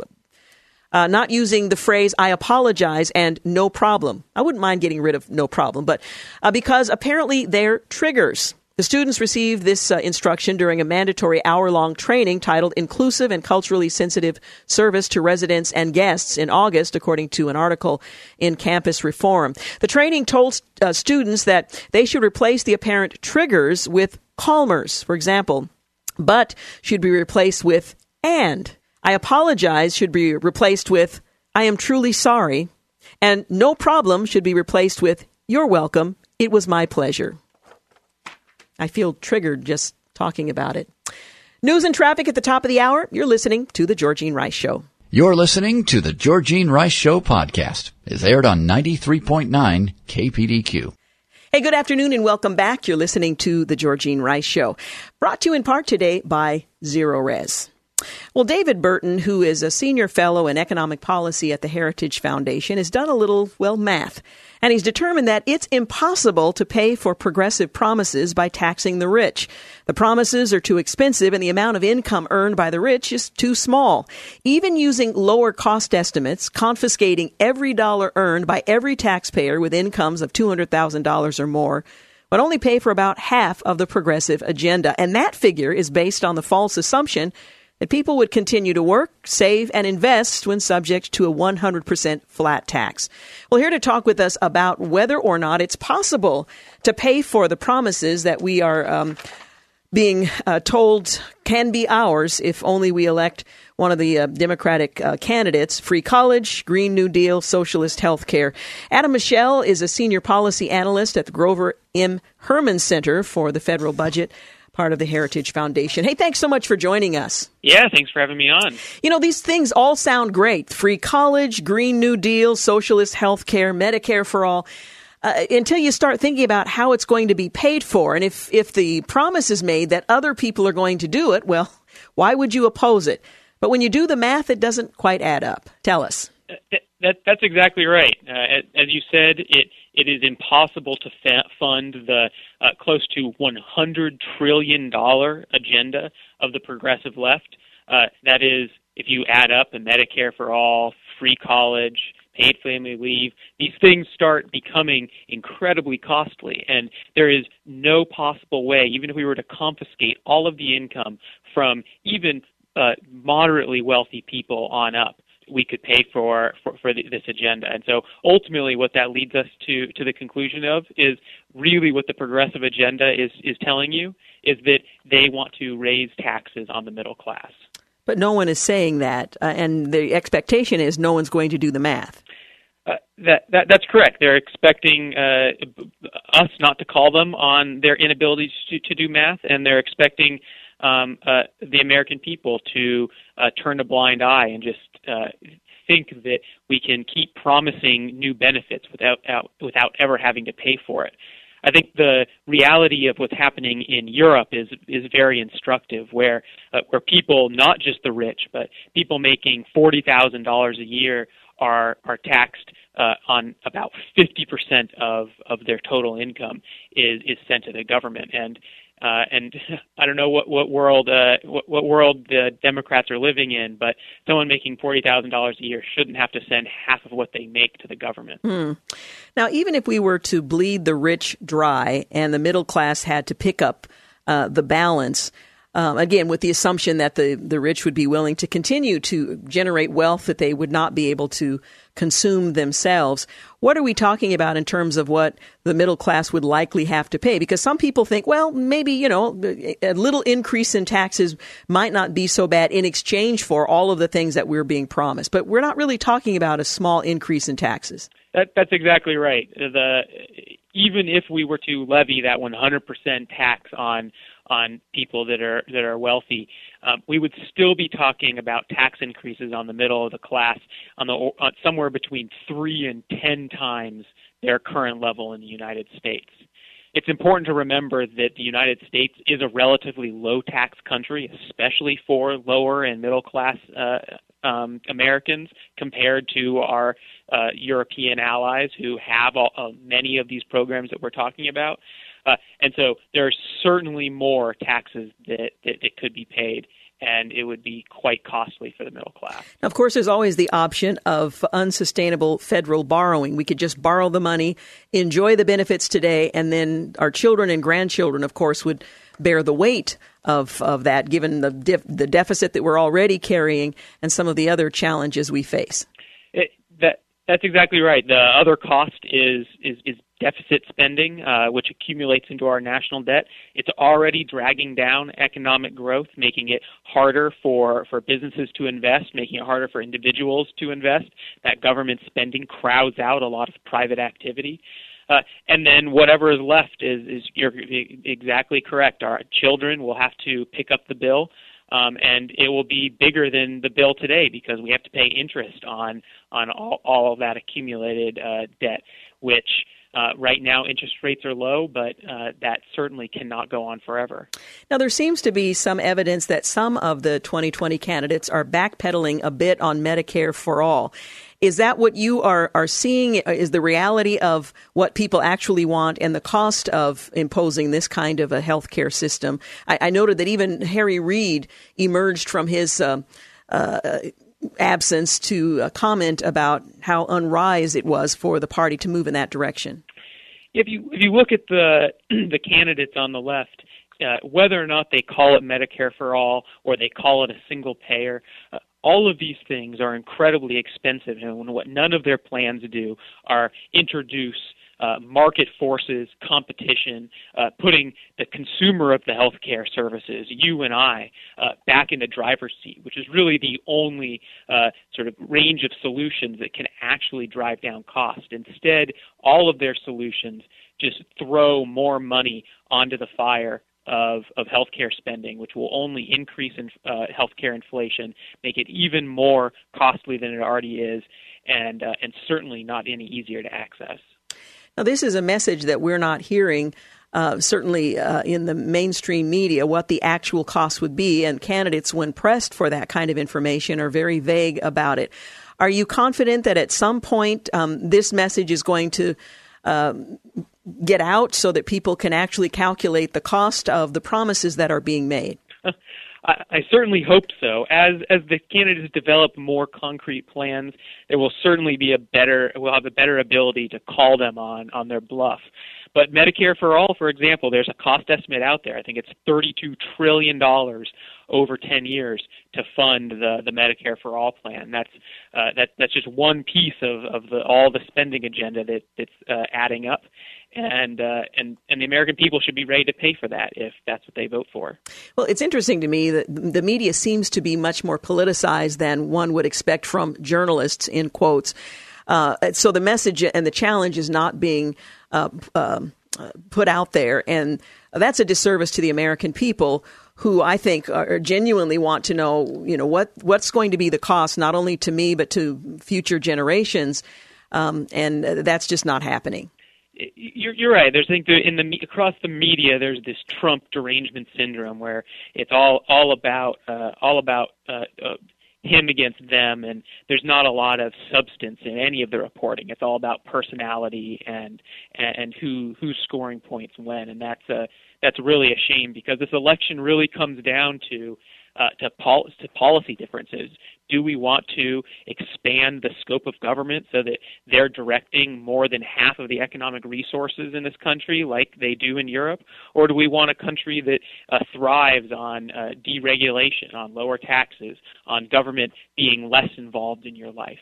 uh, not using the phrase "I apologize" and "no problem." I wouldn't mind getting rid of "no problem," but uh, because apparently they're triggers. The students received this uh, instruction during a mandatory hour long training titled Inclusive and Culturally Sensitive Service to Residents and Guests in August, according to an article in Campus Reform. The training told uh, students that they should replace the apparent triggers with calmers, for example, but should be replaced with and. I apologize should be replaced with I am truly sorry. And no problem should be replaced with you're welcome. It was my pleasure. I feel triggered just talking about it. News and traffic at the top of the hour. You're listening to The Georgine Rice Show. You're listening to the Georgine Rice Show podcast. It's aired on 93.9 KPDQ. Hey, good afternoon and welcome back. You're listening to The Georgine Rice Show, brought to you in part today by Zerorez. Well, David Burton, who is a senior fellow in economic policy at the Heritage Foundation, has done a little, well, math. And he's determined that it's impossible to pay for progressive promises by taxing the rich. The promises are too expensive and the amount of income earned by the rich is too small. Even using lower cost estimates, confiscating every dollar earned by every taxpayer with incomes of $200,000 or more, would only pay for about half of the progressive agenda. And that figure is based on the false assumption that people would continue to work, save, and invest when subject to a 100% flat tax. Well, here to talk with us about whether or not it's possible to pay for the promises that we are um, being uh, told can be ours if only we elect one of the uh, Democratic uh, candidates free college, Green New Deal, socialist health care. Adam Michel is a senior policy analyst at the Grover M. Hermann Center for the Federal Budget part of the Heritage Foundation. Hey, thanks so much for joining us. Yeah, thanks for having me on. You know, these things all sound great free college, Green New Deal, socialist health care, Medicare for all. Uh, until you start thinking about how it's going to be paid for. And if, if the promise is made that other people are going to do it, well, why would you oppose it? But when you do the math, it doesn't quite add up. Tell us. Uh, that, that's exactly right. Uh, as you said, it it is impossible to fa- fund the uh, close to 100 trillion dollar agenda of the progressive left. Uh, that is, if you add up a Medicare for all, free college, paid family leave, these things start becoming incredibly costly. And there is no possible way, even if we were to confiscate all of the income from even uh, moderately wealthy people on up, we could pay for for, for the, this agenda. And so ultimately, what that leads us to to the conclusion of is really what the progressive agenda is is telling you is that they want to raise taxes on the middle class. But no one is saying that, uh, and the expectation is no one's going to do the math. Uh, that, that that's correct. They're expecting uh, us not to call them on their inability to, to do math, and they're expecting um, uh, the American people to uh, turn a blind eye and just uh, think that we can keep promising new benefits without out, without ever having to pay for it. I think the reality of what's happening in Europe is is very instructive, where uh, where people, not just the rich, but people making forty thousand dollars a year, are are taxed uh, on about fifty percent of of their total income is is sent to the government, and uh, and I don't know what what world uh, what, what world the Democrats are living in, but someone making forty thousand dollars a year shouldn't have to send half of what they make to the government. Hmm. Now, even if we were to bleed the rich dry and the middle class had to pick up uh, the balance. Um, again, with the assumption that the, the rich would be willing to continue to generate wealth that they would not be able to consume themselves. What are we talking about in terms of what the middle class would likely have to pay? Because some people think, well, maybe, you know, a little increase in taxes might not be so bad in exchange for all of the things that we're being promised. But we're not really talking about a small increase in taxes. That, that's exactly right. The, even if we were to levy that 100% tax on on people that are that are wealthy, um, we would still be talking about tax increases on the middle of the class on the on somewhere between three and ten times their current level in the United States. It's important to remember that the United States is a relatively low tax country, especially for lower and middle class uh, um, Americans compared to our uh, European allies who have all, uh, many of these programs that we're talking about. Uh, and so there are certainly more taxes that, that, that could be paid and it would be quite costly for the middle class. Of course, there's always the option of unsustainable federal borrowing. We could just borrow the money, enjoy the benefits today, and then our children and grandchildren, of course, would bear the weight of, of that, given the, def- the deficit that we're already carrying and some of the other challenges we face. It, that, that's exactly right. The other cost is, is, is deficit spending, uh, which accumulates into our national debt. It's already dragging down economic growth, making it harder for, for businesses to invest, making it harder for individuals to invest. That government spending crowds out a lot of private activity. Uh, and then whatever is left is, is you're exactly correct. Our children will have to pick up the bill. Um, and it will be bigger than the bill today because we have to pay interest on on all, all of that accumulated uh, debt, which uh, right now, interest rates are low, but uh, that certainly cannot go on forever. Now, there seems to be some evidence that some of the 2020 candidates are backpedaling a bit on Medicare for all. Is that what you are, are seeing? Is the reality of what people actually want and the cost of imposing this kind of a healthcare system? I, I noted that even Harry Reid emerged from his uh, uh, absence to uh, comment about how unwise it was for the party to move in that direction. If you if you look at the the candidates on the left, uh, whether or not they call it Medicare for all or they call it a single payer, uh, all of these things are incredibly expensive, and what none of their plans do are introduce uh, market forces, competition, uh, putting the consumer of the healthcare services, you and I, uh, back in the driver's seat, which is really the only uh, sort of range of solutions that can actually drive down cost. Instead, all of their solutions just throw more money onto the fire of, of healthcare spending, which will only increase in, uh, healthcare inflation, make it even more costly than it already is, and uh, and certainly not any easier to access. Now, this is a message that we're not hearing. Uh, certainly uh, in the mainstream media, what the actual cost would be, and candidates, when pressed for that kind of information, are very vague about it. Are you confident that at some point um, this message is going to um, get out so that people can actually calculate the cost of the promises that are being made? I, I certainly hope so. As as the candidates develop more concrete plans, there will certainly be a better we'll have a better ability to call them on on their bluff. But Medicare for all, for example, there's a cost estimate out there. I think it's $32 trillion over 10 years to fund the, the Medicare for all plan. That's uh, that, that's just one piece of, of the, all the spending agenda that, that's uh, adding up and uh, and and the American people should be ready to pay for that if that's what they vote for. Well, it's interesting to me that the media seems to be much more politicized than one would expect from journalists. In quotes, uh, so the message and the challenge is not being uh, um, put out there, and that's a disservice to the American people who I think are genuinely want to know, you know, what what's going to be the cost not only to me but to future generations, um, and that's just not happening you're, you're right. There's I think in the across the media there's this Trump derangement syndrome where it's all all about uh, all about uh, uh, him against them, and there's not a lot of substance in any of the reporting. It's all about personality and and, and who who's scoring points when, and that's a that's really a shame because this election really comes down to uh, to, pol- to policy differences. Do we want to expand the scope of government so that they're directing more than half of the economic resources in this country, like they do in Europe, or do we want a country that uh, thrives on uh, deregulation, on lower taxes, on government being less involved in your life?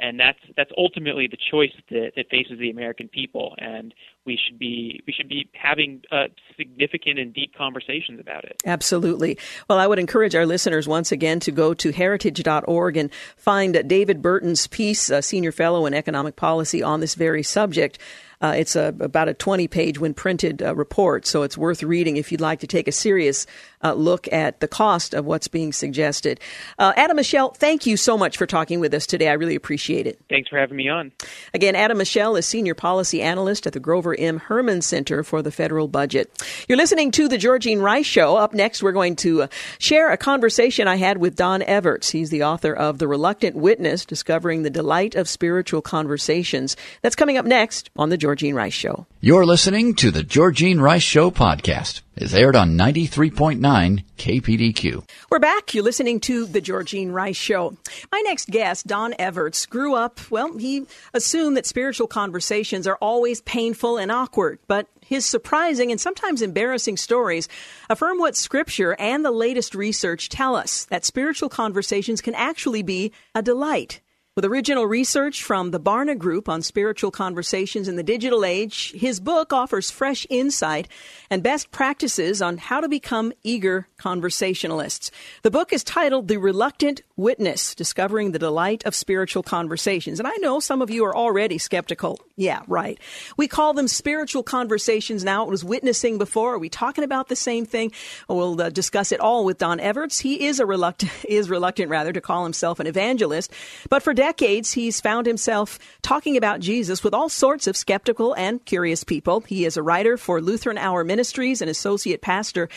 And that's that's ultimately the choice that, that faces the American people, and we should be we should be having uh, significant and deep conversations about it. Absolutely. Well, I would encourage our listeners once again to go to heritage.org and find David Burton's piece, a senior fellow in economic policy, on this very subject. Uh, it's a, about a 20 page, when printed, uh, report, so it's worth reading if you'd like to take a serious uh, look at the cost of what's being suggested. Uh, Adam Michel, thank you so much for talking with us today. I really appreciate it. Thanks for having me on. Again, Adam Michel is Senior Policy Analyst at the Grover M. Hermann Center for the Federal Budget. You're listening to The Georgine Rice Show. Up next, we're going to uh, share a conversation I had with Don Everts. He's the author of The Reluctant Witness Discovering the Delight of Spiritual Conversations. That's coming up next on The Georgine Rice Show. You're listening to The Georgine Rice Show podcast is aired on 93.9 KPDQ. We're back. You're listening to The Georgine Rice Show. My next guest, Don Everts, grew up, well, he assumed that spiritual conversations are always painful and awkward, but his surprising and sometimes embarrassing stories affirm what Scripture and the latest research tell us that spiritual conversations can actually be a delight. With original research from the Barna Group on spiritual conversations in the digital age, his book offers fresh insight and best practices on how to become eager conversationalists. The book is titled The Reluctant Witness Discovering the Delight of Spiritual Conversations. And I know some of you are already skeptical Yeah, right. We call them spiritual conversations now. It was witnessing before. Are we talking about the same thing? We'll uh, discuss it all with Don Everts. He is a reluctant, is reluctant rather to call himself an evangelist, but for decades he's found himself talking about Jesus with all sorts of skeptical and curious people. He is a writer for Lutheran Hour Ministries and associate pastor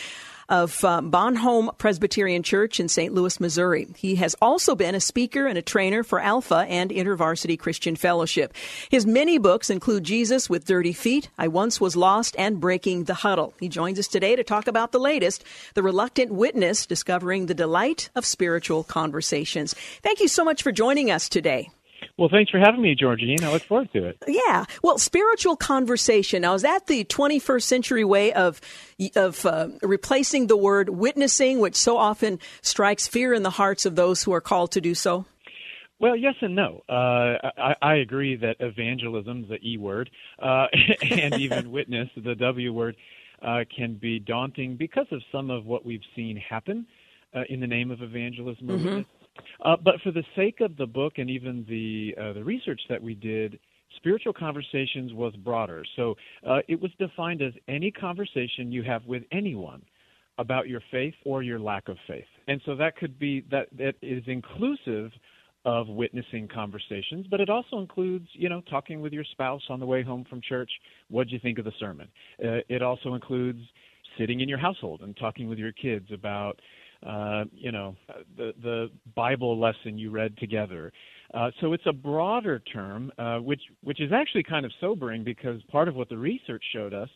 of uh, Bonhomme Presbyterian Church in St. Louis, Missouri. He has also been a speaker and a trainer for Alpha and InterVarsity Christian Fellowship. His many books include Jesus with Dirty Feet, I Once Was Lost, and Breaking the Huddle. He joins us today to talk about the latest, The Reluctant Witness, Discovering the Delight of Spiritual Conversations. Thank you so much for joining us today. Well, thanks for having me, Georgine. I look forward to it. Yeah. Well, spiritual conversation. Now, is that the 21st century way of of uh, replacing the word witnessing, which so often strikes fear in the hearts of those who are called to do so? Well, yes and no. Uh, I, I, agree that evangelism, the E word, uh, and even witness, the W word, uh, can be daunting because of some of what we've seen happen uh, in the name of evangelism mm-hmm. Uh, but for the sake of the book and even the uh, the research that we did, spiritual conversations was broader. So uh, it was defined as any conversation you have with anyone about your faith or your lack of faith. And so that could be that that is inclusive of witnessing conversations, but it also includes, you know, talking with your spouse on the way home from church. What do you think of the sermon? Uh, it also includes sitting in your household and talking with your kids about uh, you know, the the Bible lesson you read together. Uh, so it's a broader term, uh, which which is actually kind of sobering because part of what the research showed us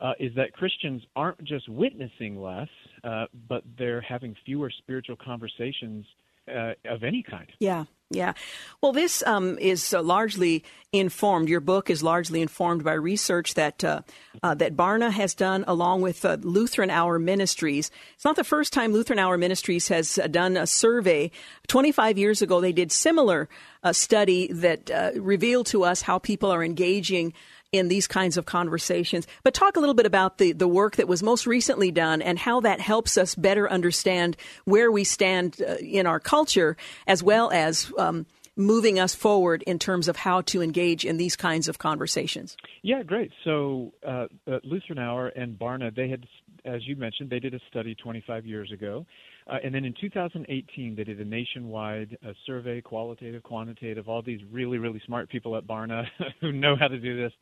uh, is that Christians aren't just witnessing less, uh, but they're having fewer spiritual conversations uh, of any kind. Yeah, yeah. Well, this um, is uh, largely informed. Your book is largely informed by research that uh, uh, that Barna has done along with uh, Lutheran Hour Ministries. It's not the first time Lutheran Hour Ministries has uh, done a survey. Twenty five years ago, they did similar uh, study that revealed to us how people are engaging in these kinds of conversations. But talk a little bit about the, the work that was most recently done and how that helps us better understand where we stand uh, in our culture as well as um, moving us forward in terms of how to engage in these kinds of conversations. Yeah, great. So uh, uh, and Barna, they had, as you mentioned, they did a study 25 years ago. Uh, and then in 2018, they did a nationwide uh, survey, qualitative, quantitative, all these really, really smart people at Barna who know how to do this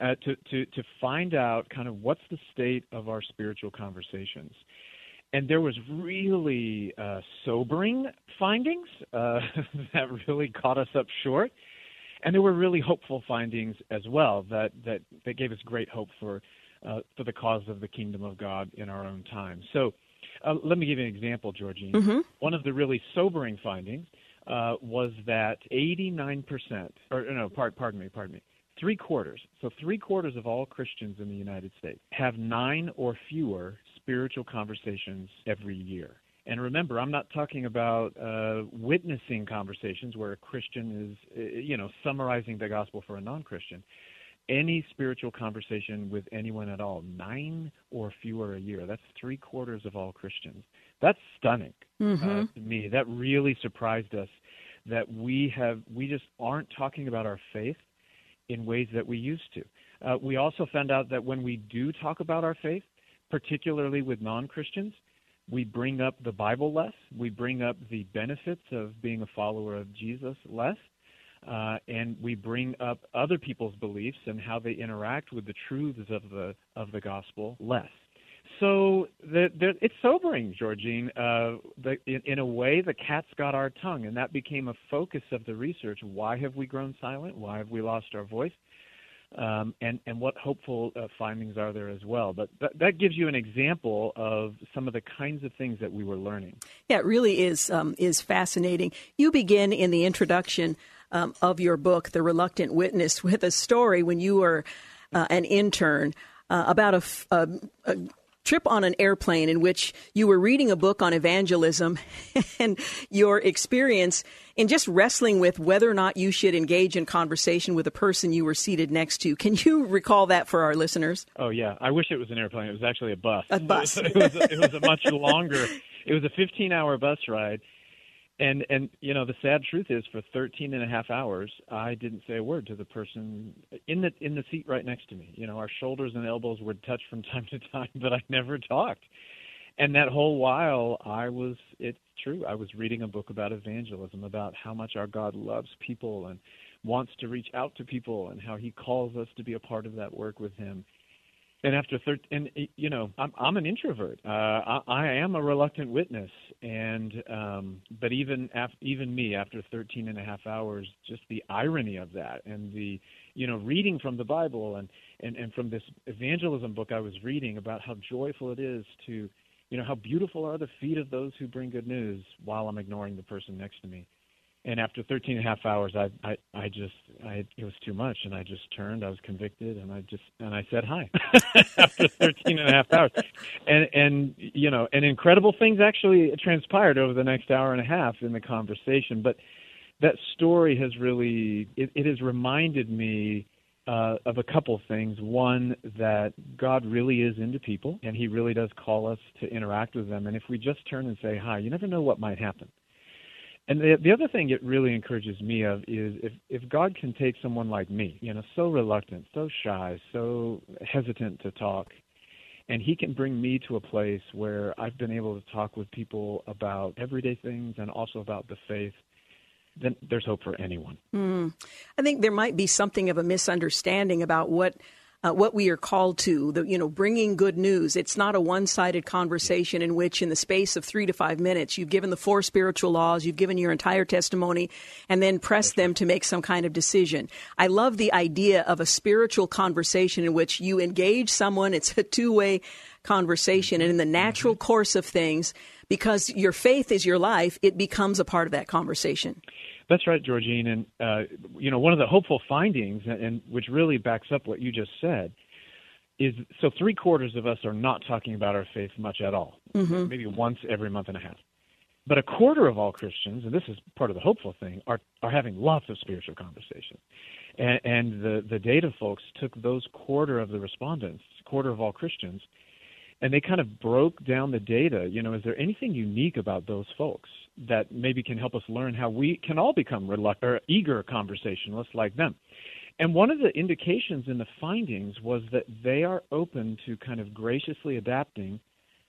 uh, to, to, to find out kind of what's the state of our spiritual conversations. And there was really uh, sobering findings uh, that really caught us up short. And there were really hopeful findings as well that, that, that gave us great hope for, uh, for the cause of the kingdom of God in our own time. So uh, let me give you an example, Georgine. Mm-hmm. One of the really sobering findings uh, was that 89%, or no, pardon me, pardon me, three quarters, so three quarters of all Christians in the United States have nine or fewer spiritual conversations every year. And remember, I'm not talking about uh, witnessing conversations where a Christian is, uh, you know, summarizing the gospel for a non-Christian. Any spiritual conversation with anyone at all, nine or fewer a year. That's three quarters of all Christians. That's stunning mm-hmm. uh, to me. That really surprised us that we have we just aren't talking about our faith in ways that we used to. Uh, we also found out that when we do talk about our faith, particularly with non Christians, we bring up the Bible less. We bring up the benefits of being a follower of Jesus less. Uh, and we bring up other people's beliefs and how they interact with the truths of the of the gospel less. So the, the, it's sobering, Georgine. Uh, the, in, in, a way, the cat's got our tongue, and that became a focus of the research. Why have we grown silent? Why have we lost our voice? Um, and, and what hopeful uh, findings are there as well? But that, that gives you an example of some of the kinds of things that we were learning. Yeah, it really is um, is fascinating. You begin in the introduction um, of your book, The Reluctant Witness, with a story when you were uh, an intern. Uh, about a, trip on an airplane in which you were reading a book on evangelism and your experience in just wrestling with whether or not you should engage in conversation with a person you were seated next to. Can you recall that for our listeners? Oh, yeah. I wish it was an airplane. It was actually a bus. A bus. it, was a, it was a much longer, it was a 15 hour bus ride. And and you know the sad truth is for 13 and a half hours i didn't say a word to the person in the in the seat right next to me. You know our shoulders and elbows would touch from time to time but i never talked. And that whole while i was it's true i was reading a book about evangelism about how much our god loves people and wants to reach out to people and how he calls us to be a part of that work with him and after 13 and you know i'm i'm an introvert. Uh i, I am a reluctant witness. And um but even af- even me after 13 and a half hours just the irony of that and the you know reading from the bible and and and from this evangelism book i was reading about how joyful it is to you know how beautiful are the feet of those who bring good news while i'm ignoring the person next to me and after 13 and a half hours i i i just i it was too much and i just turned i was convicted and i just and i said hi after 13 and a half hours and and you know and incredible things actually transpired over the next hour and a half in the conversation but that story has really it, it has reminded me uh, of a couple things. One, that God really is into people, and He really does call us to interact with them. And if we just turn and say hi, you never know what might happen. And the, the other thing it really encourages me of is if if God can take someone like me, you know, so reluctant, so shy, so hesitant to talk, and he can bring me to a place where I've been able to talk with people about everyday things and also about the faith, then there's hope for anyone. Mm. I think there might be something of a misunderstanding about what uh, what we are called to, the, you know, bringing good news. It's not a one-sided conversation in which, in the space of three to five minutes, you've given the four spiritual laws, you've given your entire testimony, and then press them to make some kind of decision. I love the idea of a spiritual conversation in which you engage someone. It's a two-way conversation, and in the natural course of things, because your faith is your life, it becomes a part of that conversation. That's right, Georgine. And uh, you know, one of the hopeful findings, and, and which really backs up what you just said, is so three quarters of us are not talking about our faith much at all, mm-hmm. maybe once every month and a half. But a quarter of all Christians, and this is part of the hopeful thing, are are having lots of spiritual conversations. And, and the the data folks took those quarter of the respondents, quarter of all Christians, and they kind of broke down the data. You know, is there anything unique about those folks that maybe can help us learn how we can all become reluctant or eager conversationalists like them? And one of the indications in the findings was that they are open to kind of graciously adapting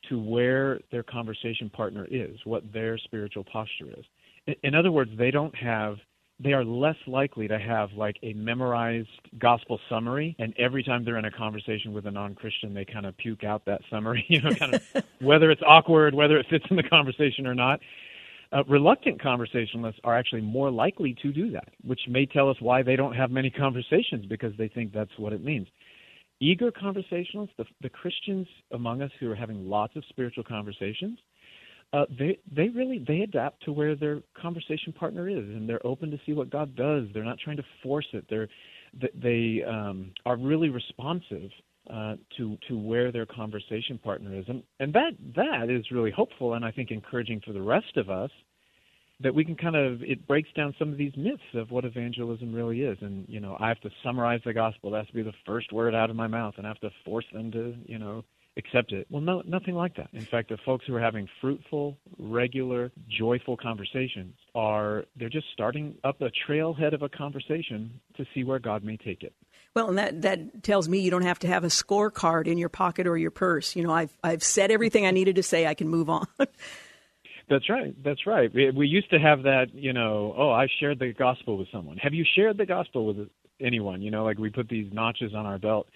to where their conversation partner is, what their spiritual posture is. In other words, they don't have they are less likely to have like a memorized gospel summary and every time they're in a conversation with a non-christian they kind of puke out that summary you know kind of whether it's awkward whether it fits in the conversation or not. Uh, reluctant conversationalists are actually more likely to do that which may tell us why they don't have many conversations because they think that's what it means. Eager conversationalists the, the christians among us who are having lots of spiritual conversations uh, they they really they adapt to where their conversation partner is, and they're open to see what God does. They're not trying to force it. They're they um, are really responsive uh, to to where their conversation partner is, and and that that is really hopeful, and I think encouraging for the rest of us that we can kind of it breaks down some of these myths of what evangelism really is and you know i have to summarize the gospel that has to be the first word out of my mouth and i have to force them to you know accept it. Well, no, nothing like that. In fact, the folks who are having fruitful, regular, joyful conversations are they're just starting up a trailhead of a conversation to see where God may take it. Well, and that that tells me you don't have to have a scorecard in your pocket or your purse. You know, I've I've said everything I needed to say. I can move on. That's right. That's right. We, we used to have that, you know, oh, I shared the gospel with someone. Have you shared the gospel with anyone? You know, like we put these notches on our belt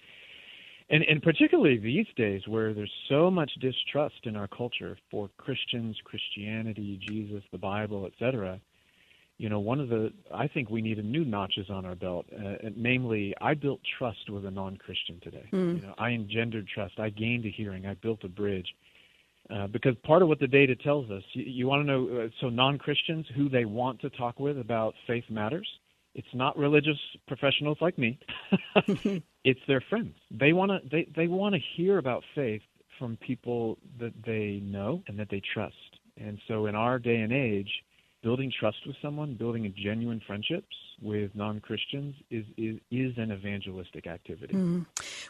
and and particularly these days where there's so much distrust in our culture for Christians, Christianity, Jesus, the Bible, etc. You know, one of the I think we need a new notches on our belt. Uh, namely, I built trust with a non-Christian today. Mm. You know, I engendered trust. I gained a hearing. I built a bridge. Uh, because part of what the data tells us, you, you want to know, uh, so non Christians who they want to talk with about faith matters, it's not religious professionals like me. it's their friends. They want to they they want to hear about faith from people that they know and that they trust. And so in our day and age, building trust with someone, building genuine friendships with non-Christians is is, is an evangelistic activity. Mm-hmm.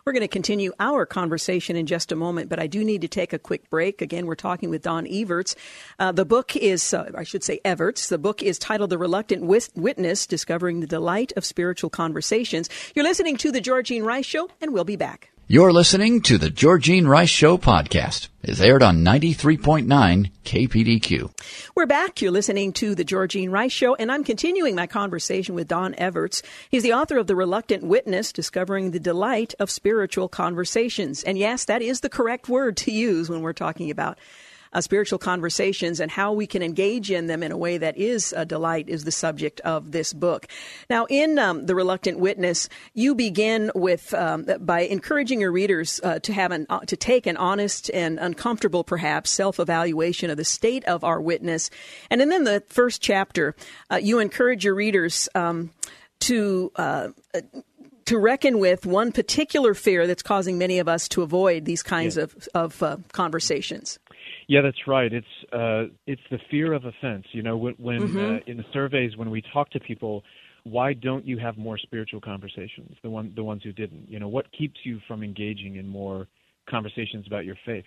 We're going to continue our conversation in just a moment, but I do need to take a quick break. Again, we're talking with Don Everts. Uh, the book is, uh, I should say, Everts. The book is titled "The Reluctant Witness: Discovering the Delight of Spiritual Conversations." You're listening to the Georgine Rice Show, and we'll be back. You're listening to the Georgine Rice Show podcast. It's aired on 93.9 KPDQ. We're back. You're listening to the Georgine Rice Show, and I'm continuing my conversation with Don Everts. He's the author of The Reluctant Witness, Discovering the Delight of Spiritual Conversations. And yes, that is the correct word to use when we're talking about uh, spiritual conversations and how we can engage in them in a way that is a delight is the subject of this book. Now, in um, The Reluctant Witness, you begin with um, by encouraging your readers uh, to have an uh, to take an honest and uncomfortable, perhaps, self evaluation of the state of our witness. And then in the first chapter, uh, you encourage your readers um, to uh, to reckon with one particular fear that's causing many of us to avoid these kinds of, of uh, conversations. Yeah, that's right. It's uh, it's the fear of offense. You know, when, when mm-hmm. uh, in the surveys when we talk to people, why don't you have more spiritual conversations? The one the ones who didn't. You know, what keeps you from engaging in more conversations about your faith?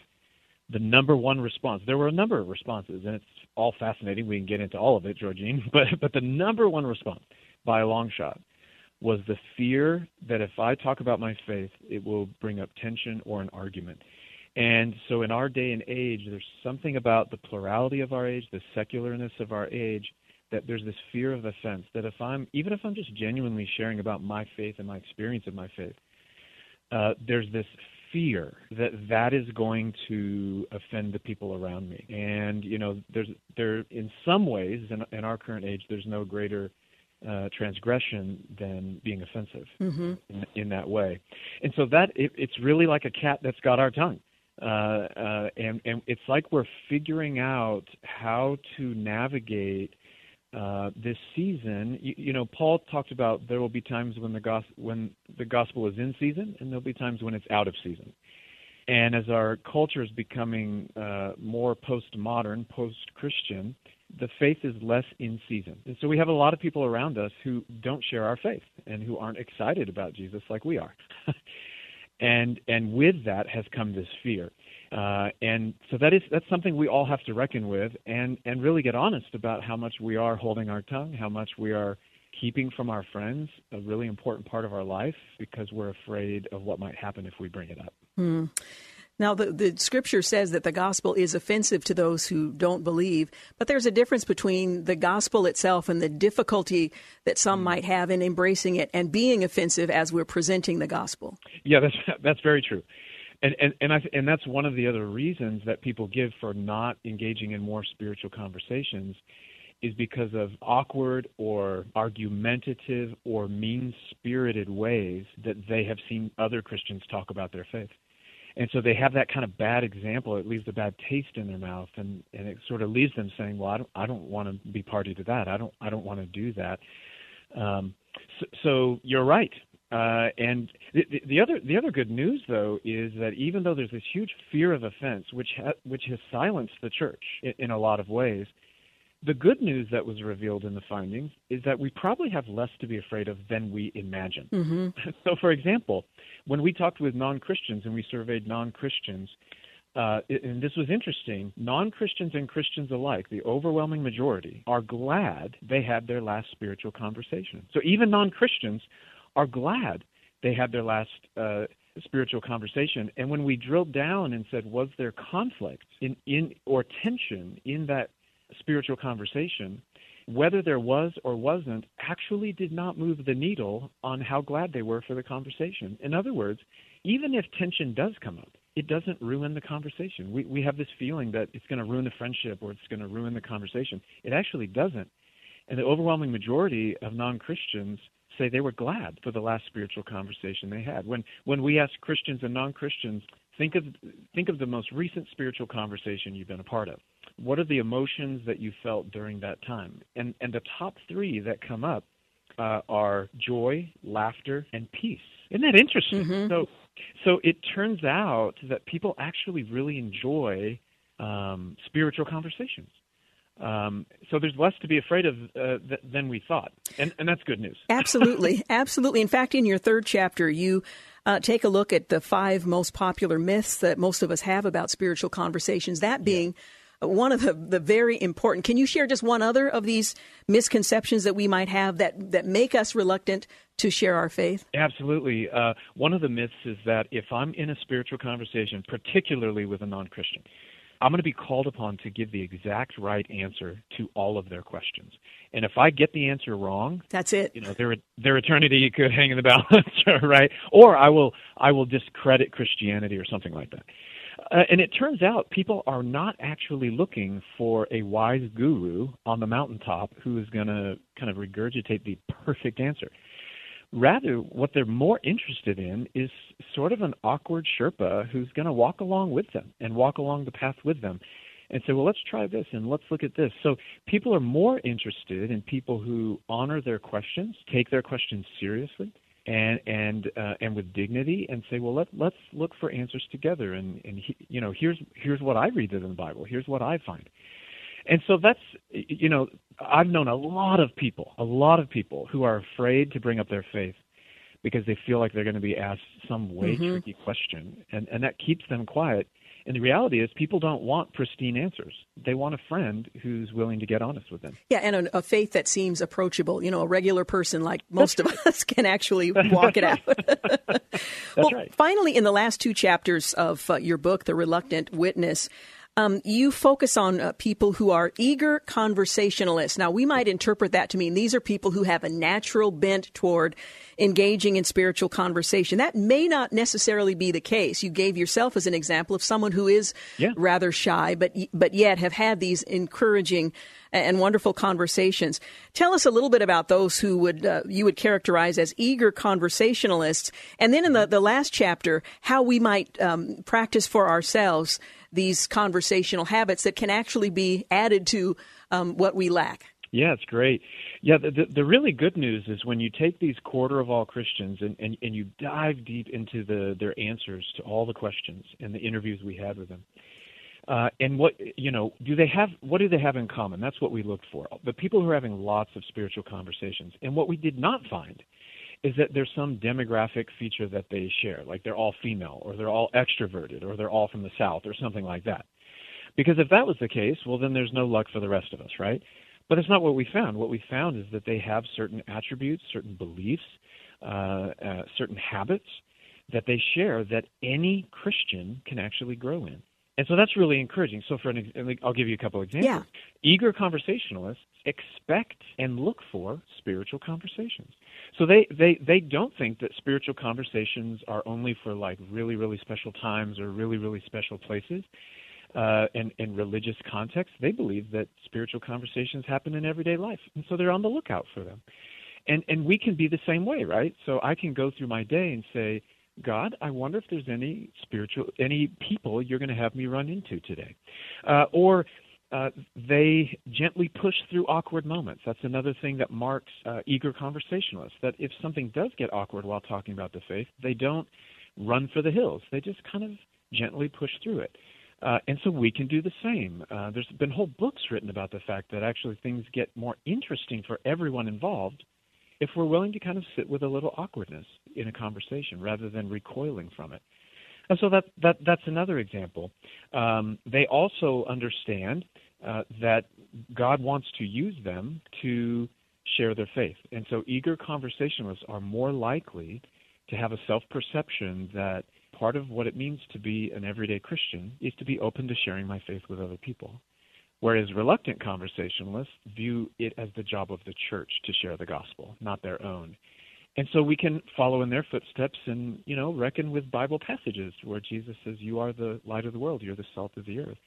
The number one response. There were a number of responses, and it's all fascinating. We can get into all of it, Georgine. But but the number one response, by a long shot, was the fear that if I talk about my faith, it will bring up tension or an argument. And so in our day and age, there's something about the plurality of our age, the secularness of our age, that there's this fear of offense that if I'm, even if I'm just genuinely sharing about my faith and my experience of my faith, uh, there's this fear that that is going to offend the people around me. And, you know, there's, there, in some ways, in, in our current age, there's no greater uh, transgression than being offensive mm-hmm. in, in, that way. And so that it, it's really like a cat that's got our tongue. Uh, uh, and and it's like we're figuring out how to navigate uh, this season. You, you, know, Paul talked about there will be times when the gospel when the gospel is in season, and there'll be times when it's out of season. And as our culture is becoming uh, more postmodern, post-Christian, the faith is less in season. And so we have a lot of people around us who don't share our faith and who aren't excited about Jesus like we are. and and with that has come this fear uh, and so that is that's something we all have to reckon with and and really get honest about how much we are holding our tongue how much we are keeping from our friends a really important part of our life because we're afraid of what might happen if we bring it up hmm. Now, the, the scripture says that the gospel is offensive to those who don't believe, but there's a difference between the gospel itself and the difficulty that some might have in embracing it and being offensive as we're presenting the gospel. Yeah, that's that's very true. And and and, I, and that's one of the other reasons that people give for not engaging in more spiritual conversations is because of awkward or argumentative or mean-spirited ways that they have seen other Christians talk about their faith and so they have that kind of bad example. It leaves a bad taste in their mouth, and and it sort of leaves them saying, "Well, I don't I don't want to be party to that. I don't I don't want to do that." Um, so, so you're right. Uh, and the, the other the other good news though is that even though there's this huge fear of offense, which ha- which has silenced the church in, in a lot of ways, the good news that was revealed in the findings is that we probably have less to be afraid of than we imagine. Mm-hmm. So, for example, when we talked with non Christians and we surveyed non Christians, uh, and this was interesting, non Christians and Christians alike, the overwhelming majority, are glad they had their last spiritual conversation. So, even non Christians are glad they had their last uh, spiritual conversation. And when we drilled down and said, was there conflict in, in or tension in that spiritual conversation, whether there was or wasn't actually did not move the needle on how glad they were for the conversation. In other words, even if tension does come up, it doesn't ruin the conversation. We we have this feeling that it's going to ruin the friendship or it's going to ruin the conversation. It actually doesn't. And the overwhelming majority of non-Christians say they were glad for the last spiritual conversation they had. When when we ask Christians and non-Christians, think of think of the most recent spiritual conversation you've been a part of what are the emotions that you felt during that time? And and the top three that come up uh, are joy, laughter, and peace. Isn't that interesting? Mm-hmm. So so it turns out that people actually really enjoy um, spiritual conversations. Um, so there's less to be afraid of uh, th- than we thought, and, and that's good news. absolutely, absolutely. In fact, in your third chapter, you uh, take a look at the five most popular myths that most of us have about spiritual conversations. That being yeah. One of the, the very important. Can you share just one other of these misconceptions that we might have that that make us reluctant to share our faith? Absolutely. Uh, one of the myths is that if I'm in a spiritual conversation, particularly with a non-Christian I'm going to be called upon to give the exact right answer to all of their questions. And if I get the answer wrong, that's it. You know, their their eternity could hang in the balance, right? Or I will I will discredit Christianity or something like that. Uh, and it turns out people are not actually looking for a wise guru on the mountaintop who is going to kind of regurgitate the perfect answer. Rather, what they're more interested in is sort of an awkward Sherpa who's going to walk along with them and walk along the path with them and say, well, let's try this and let's look at this. So people are more interested in people who honor their questions, take their questions seriously, and and uh, and with dignity, and say, well, let let's look for answers together. And and he, you know, here's here's what I read in the Bible. Here's what I find. And so that's, you know, I've known a lot of people, a lot of people who are afraid to bring up their faith because they feel like they're going to be asked some way mm-hmm. tricky question, and and that keeps them quiet. And the reality is, people don't want pristine answers. They want a friend who's willing to get honest with them. Yeah, and a, a faith that seems approachable. You know, a regular person like most of us can actually walk it out. well, right. finally, in the last two chapters of uh, your book, The Reluctant Witness, um, you focus on uh, people who are eager conversationalists. Now, we might interpret that to mean these are people who have a natural bent toward engaging in spiritual conversation. That may not necessarily be the case. You gave yourself as an example of someone who is yeah. rather shy, but but yet have had these encouraging and wonderful conversations. Tell us a little bit about those who would uh, you would characterize as eager conversationalists, and then in the, the last chapter, how we might um, practice for ourselves these conversational habits that can actually be added to um, what we lack. Yeah, it's great. Yeah, the, the, the really good news is when you take these quarter of all Christians and, and, and you dive deep into the, their answers to all the questions and the interviews we had with them. Uh, and what you know, do they have? What do they have in common? That's what we looked for. The people who are having lots of spiritual conversations. And what we did not find is that there's some demographic feature that they share, like they're all female, or they're all extroverted, or they're all from the South, or something like that. Because if that was the case, well, then there's no luck for the rest of us, right? But it's not what we found. What we found is that they have certain attributes, certain beliefs, uh, uh, certain habits that they share that any Christian can actually grow in. And so that's really encouraging. So, for an, I'll give you a couple examples. Yeah. Eager conversationalists expect and look for spiritual conversations. So they, they, they don't think that spiritual conversations are only for like really, really special times or really, really special places uh, and, and religious contexts. They believe that spiritual conversations happen in everyday life. And so they're on the lookout for them. And, and we can be the same way, right? So I can go through my day and say, God, I wonder if there's any spiritual, any people you're going to have me run into today. Uh, or uh, they gently push through awkward moments. That's another thing that marks uh, eager conversationalists. That if something does get awkward while talking about the faith, they don't run for the hills. They just kind of gently push through it. Uh, and so we can do the same. Uh, there's been whole books written about the fact that actually things get more interesting for everyone involved if we're willing to kind of sit with a little awkwardness in a conversation rather than recoiling from it. And so that, that that's another example. Um, they also understand uh, that God wants to use them to share their faith. And so eager conversationalists are more likely to have a self perception that part of what it means to be an everyday Christian is to be open to sharing my faith with other people. Whereas reluctant conversationalists view it as the job of the church to share the gospel, not their own. And so we can follow in their footsteps and, you know, reckon with Bible passages where Jesus says, You are the light of the world, you're the salt of the earth.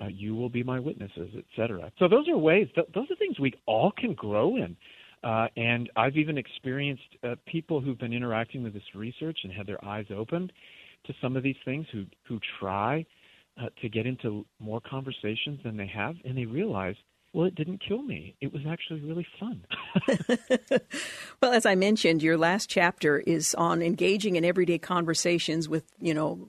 Uh, you will be my witnesses, etc. So those are ways, th- those are things we all can grow in. Uh, and I've even experienced uh, people who've been interacting with this research and had their eyes opened to some of these things who, who try uh, to get into more conversations than they have, and they realize, well, it didn't kill me. It was actually really fun. well, as I mentioned, your last chapter is on engaging in everyday conversations with, you know,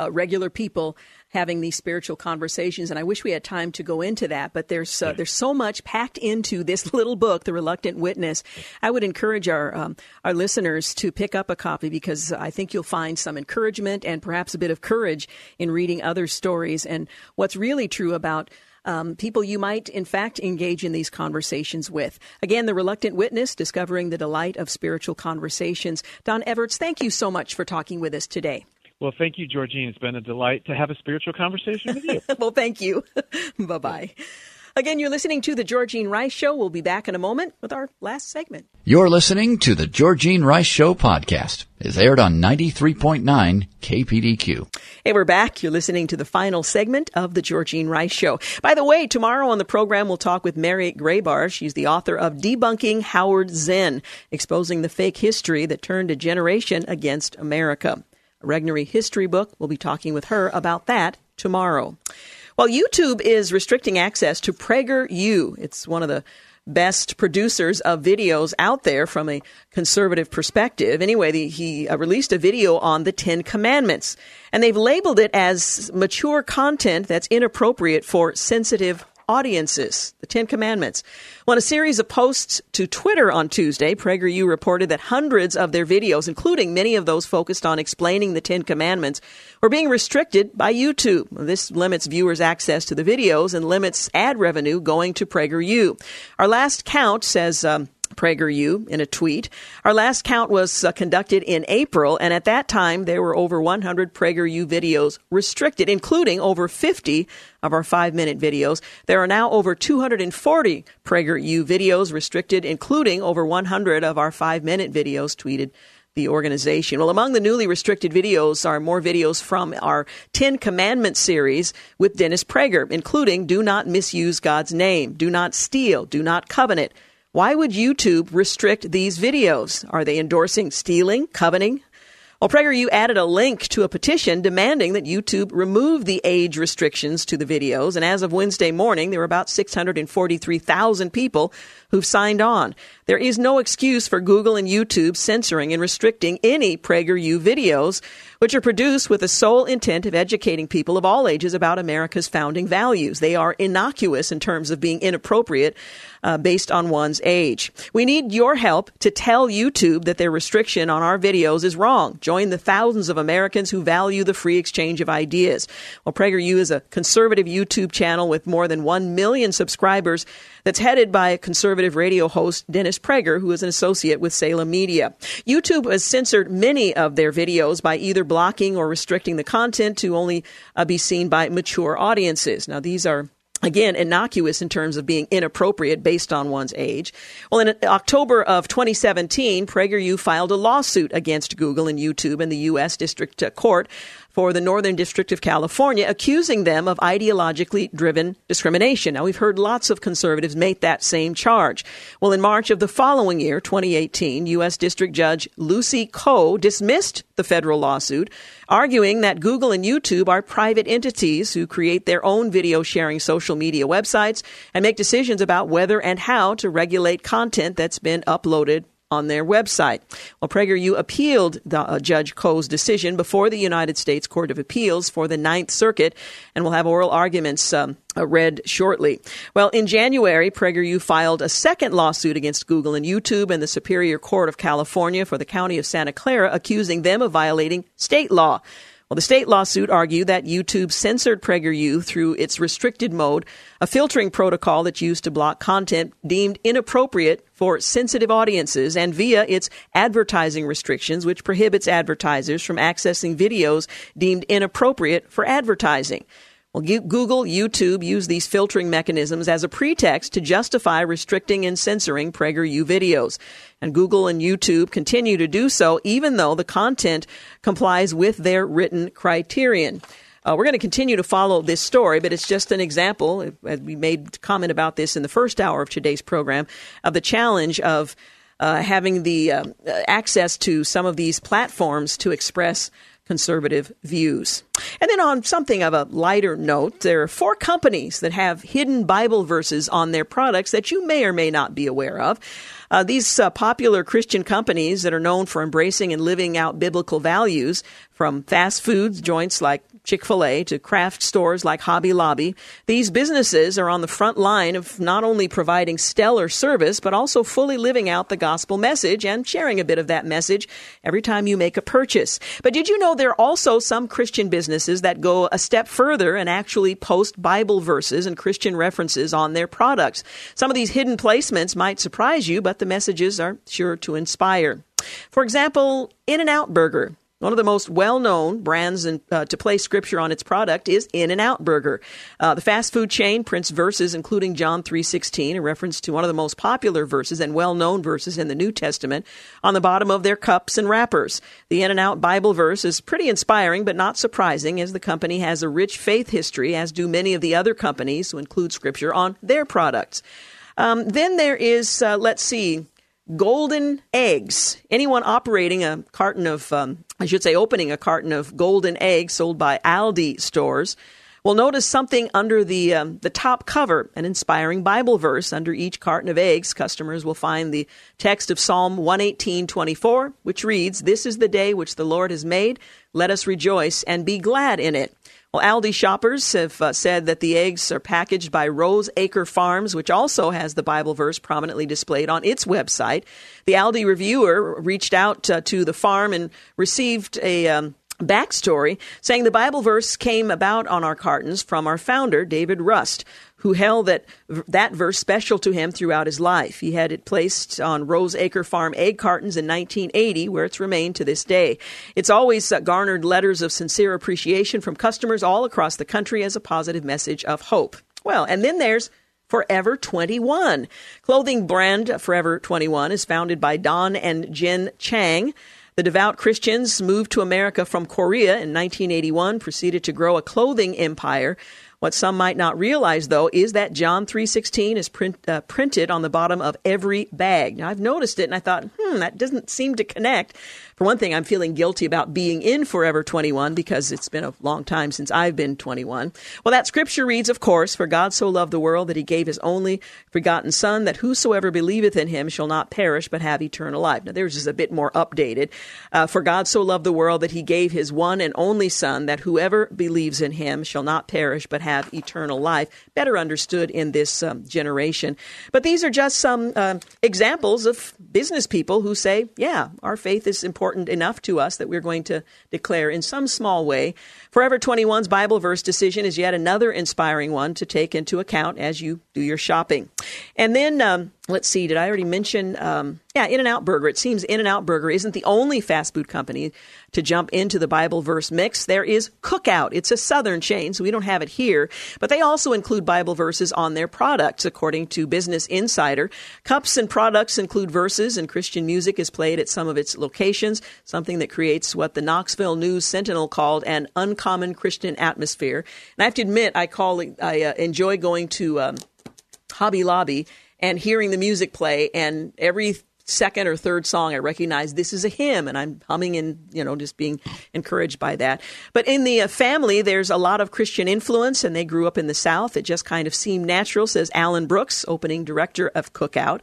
uh, regular people having these spiritual conversations. And I wish we had time to go into that, but there's uh, there's so much packed into this little book, The Reluctant Witness. I would encourage our um, our listeners to pick up a copy because I think you'll find some encouragement and perhaps a bit of courage in reading other stories and what's really true about. Um, people you might, in fact, engage in these conversations with. Again, The Reluctant Witness, Discovering the Delight of Spiritual Conversations. Don Everts, thank you so much for talking with us today. Well, thank you, Georgine. It's been a delight to have a spiritual conversation with you. well, thank you. bye bye. Again, you're listening to The Georgine Rice Show. We'll be back in a moment with our last segment. You're listening to The Georgine Rice Show podcast. It's aired on 93.9 KPDQ. Hey, we're back. You're listening to the final segment of The Georgine Rice Show. By the way, tomorrow on the program, we'll talk with Mary Grabar. She's the author of Debunking Howard Zinn, exposing the fake history that turned a generation against America. Regnery history book. We'll be talking with her about that tomorrow. Well, YouTube is restricting access to PragerU. It's one of the best producers of videos out there from a conservative perspective. Anyway, the, he uh, released a video on the Ten Commandments, and they've labeled it as mature content that's inappropriate for sensitive audiences, the Ten Commandments. Well, in a series of posts to Twitter on Tuesday, PragerU reported that hundreds of their videos, including many of those focused on explaining the Ten Commandments, were being restricted by YouTube. This limits viewers' access to the videos and limits ad revenue going to PragerU. Our last count says. Um, PragerU in a tweet. Our last count was uh, conducted in April, and at that time there were over 100 PragerU videos restricted, including over 50 of our five minute videos. There are now over 240 PragerU videos restricted, including over 100 of our five minute videos tweeted the organization. Well, among the newly restricted videos are more videos from our Ten Commandments series with Dennis Prager, including Do Not Misuse God's Name, Do Not Steal, Do Not Covenant, why would YouTube restrict these videos? Are they endorsing stealing, coveting, well, PragerU added a link to a petition demanding that YouTube remove the age restrictions to the videos. And as of Wednesday morning, there were about 643,000 people who've signed on. There is no excuse for Google and YouTube censoring and restricting any PragerU videos, which are produced with the sole intent of educating people of all ages about America's founding values. They are innocuous in terms of being inappropriate uh, based on one's age. We need your help to tell YouTube that their restriction on our videos is wrong. Join the thousands of Americans who value the free exchange of ideas. Well, PragerU is a conservative YouTube channel with more than 1 million subscribers that's headed by conservative radio host Dennis Prager, who is an associate with Salem Media. YouTube has censored many of their videos by either blocking or restricting the content to only uh, be seen by mature audiences. Now, these are again innocuous in terms of being inappropriate based on one's age. Well, in October of 2017, PragerU filed a lawsuit against Google and YouTube in the U.S. District Court for the Northern District of California, accusing them of ideologically driven discrimination. Now, we've heard lots of conservatives make that same charge. Well, in March of the following year, 2018, U.S. District Judge Lucy Koh dismissed the federal lawsuit, arguing that Google and YouTube are private entities who create their own video sharing social media websites and make decisions about whether and how to regulate content that's been uploaded on their website. Well, PragerU appealed the, uh, Judge Koh's decision before the United States Court of Appeals for the Ninth Circuit, and we'll have oral arguments um, uh, read shortly. Well, in January, PragerU filed a second lawsuit against Google and YouTube and the Superior Court of California for the County of Santa Clara, accusing them of violating state law. Well, the state lawsuit argued that YouTube censored PragerU through its restricted mode, a filtering protocol that's used to block content deemed inappropriate for sensitive audiences, and via its advertising restrictions, which prohibits advertisers from accessing videos deemed inappropriate for advertising. Well, Google, YouTube use these filtering mechanisms as a pretext to justify restricting and censoring PragerU videos. And Google and YouTube continue to do so even though the content complies with their written criterion. Uh, we're going to continue to follow this story, but it's just an example. We made comment about this in the first hour of today's program of the challenge of uh, having the uh, access to some of these platforms to express conservative views. And then, on something of a lighter note, there are four companies that have hidden Bible verses on their products that you may or may not be aware of. Uh, these uh, popular Christian companies that are known for embracing and living out biblical values, from fast food joints like Chick fil A to craft stores like Hobby Lobby, these businesses are on the front line of not only providing stellar service, but also fully living out the gospel message and sharing a bit of that message every time you make a purchase. But did you know there are also some Christian businesses that go a step further and actually post Bible verses and Christian references on their products? Some of these hidden placements might surprise you, but the messages are sure to inspire. For example, In N Out Burger one of the most well-known brands in, uh, to place scripture on its product is In-N-Out Burger. Uh, the fast food chain prints verses including John 3:16, a reference to one of the most popular verses and well-known verses in the New Testament, on the bottom of their cups and wrappers. The In-N-Out Bible verse is pretty inspiring but not surprising as the company has a rich faith history as do many of the other companies who include scripture on their products. Um, then there is, uh, let's see, Goldhen eggs. Anyone operating a carton of, um, I should say, opening a carton of Goldhen eggs sold by Aldi stores will notice something under the um, the top cover, an inspiring Bible verse under each carton of eggs. Customers will find the text of Psalm 118:24, which reads, "This is the day which the Lord has made; let us rejoice and be glad in it." Well, Aldi shoppers have uh, said that the eggs are packaged by Rose Acre Farms, which also has the Bible verse prominently displayed on its website. The Aldi reviewer reached out uh, to the farm and received a um, backstory saying the Bible verse came about on our cartons from our founder, David Rust, who held that that verse special to him throughout his life. He had it placed on Rose Acre Farm egg cartons in 1980, where it's remained to this day. It's always uh, garnered letters of sincere appreciation from customers all across the country as a positive message of hope. Well, and then there's Forever 21. Clothing brand Forever 21 is founded by Don and Jin Chang. The devout Christians moved to America from Korea in 1981, proceeded to grow a clothing empire. What some might not realize, though, is that John 3.16 is print, uh, printed on the bottom of every bag. Now, I've noticed it, and I thought, hmm, that doesn't seem to connect. For one thing, I'm feeling guilty about being in Forever 21 because it's been a long time since I've been 21. Well, that scripture reads, of course, For God so loved the world that he gave his only begotten Son, that whosoever believeth in him shall not perish but have eternal life. Now, there's just a bit more updated. Uh, For God so loved the world that he gave his one and only Son, that whoever believes in him shall not perish but have eternal life. Better understood in this um, generation. But these are just some uh, examples of business people who say, yeah, our faith is important enough to us that we're going to declare in some small way. Forever 21's Bible verse decision is yet another inspiring one to take into account as you do your shopping. And then, um, let's see, did I already mention? Um, yeah, In N Out Burger. It seems In N Out Burger isn't the only fast food company to jump into the Bible verse mix. There is Cookout. It's a southern chain, so we don't have it here, but they also include Bible verses on their products, according to Business Insider. Cups and products include verses, and Christian music is played at some of its locations, something that creates what the Knoxville News Sentinel called an uncommon Christian atmosphere. And I have to admit, I call I uh, enjoy going to um, Hobby Lobby and hearing the music play, and every second or third song, I recognize this is a hymn, and I'm humming and you know just being encouraged by that. But in the uh, family, there's a lot of Christian influence, and they grew up in the South. It just kind of seemed natural, says Alan Brooks, opening director of Cookout.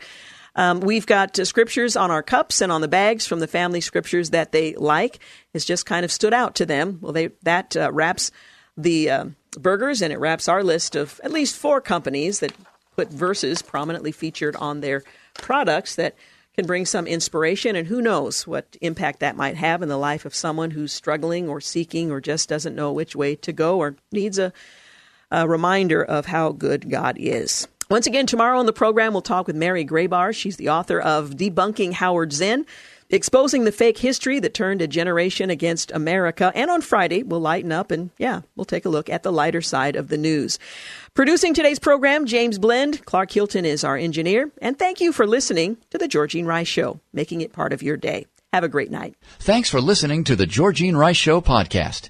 Um, we've got uh, scriptures on our cups and on the bags from the family scriptures that they like. It's just kind of stood out to them. Well, they that uh, wraps the uh, burgers, and it wraps our list of at least four companies that put verses prominently featured on their products that can bring some inspiration, and who knows what impact that might have in the life of someone who's struggling or seeking or just doesn't know which way to go or needs a, a reminder of how good God is. Once again, tomorrow on the program, we'll talk with Mary Grabar. She's the author of Debunking Howard Zinn exposing the fake history that turned a generation against America. And on Friday, we'll lighten up and, yeah, we'll take a look at the lighter side of the news. Producing today's program, James Blend. Clark Hilton is our engineer. And thank you for listening to The Georgine Rice Show, making it part of your day. Have a great night. Thanks for listening to The Georgine Rice Show podcast.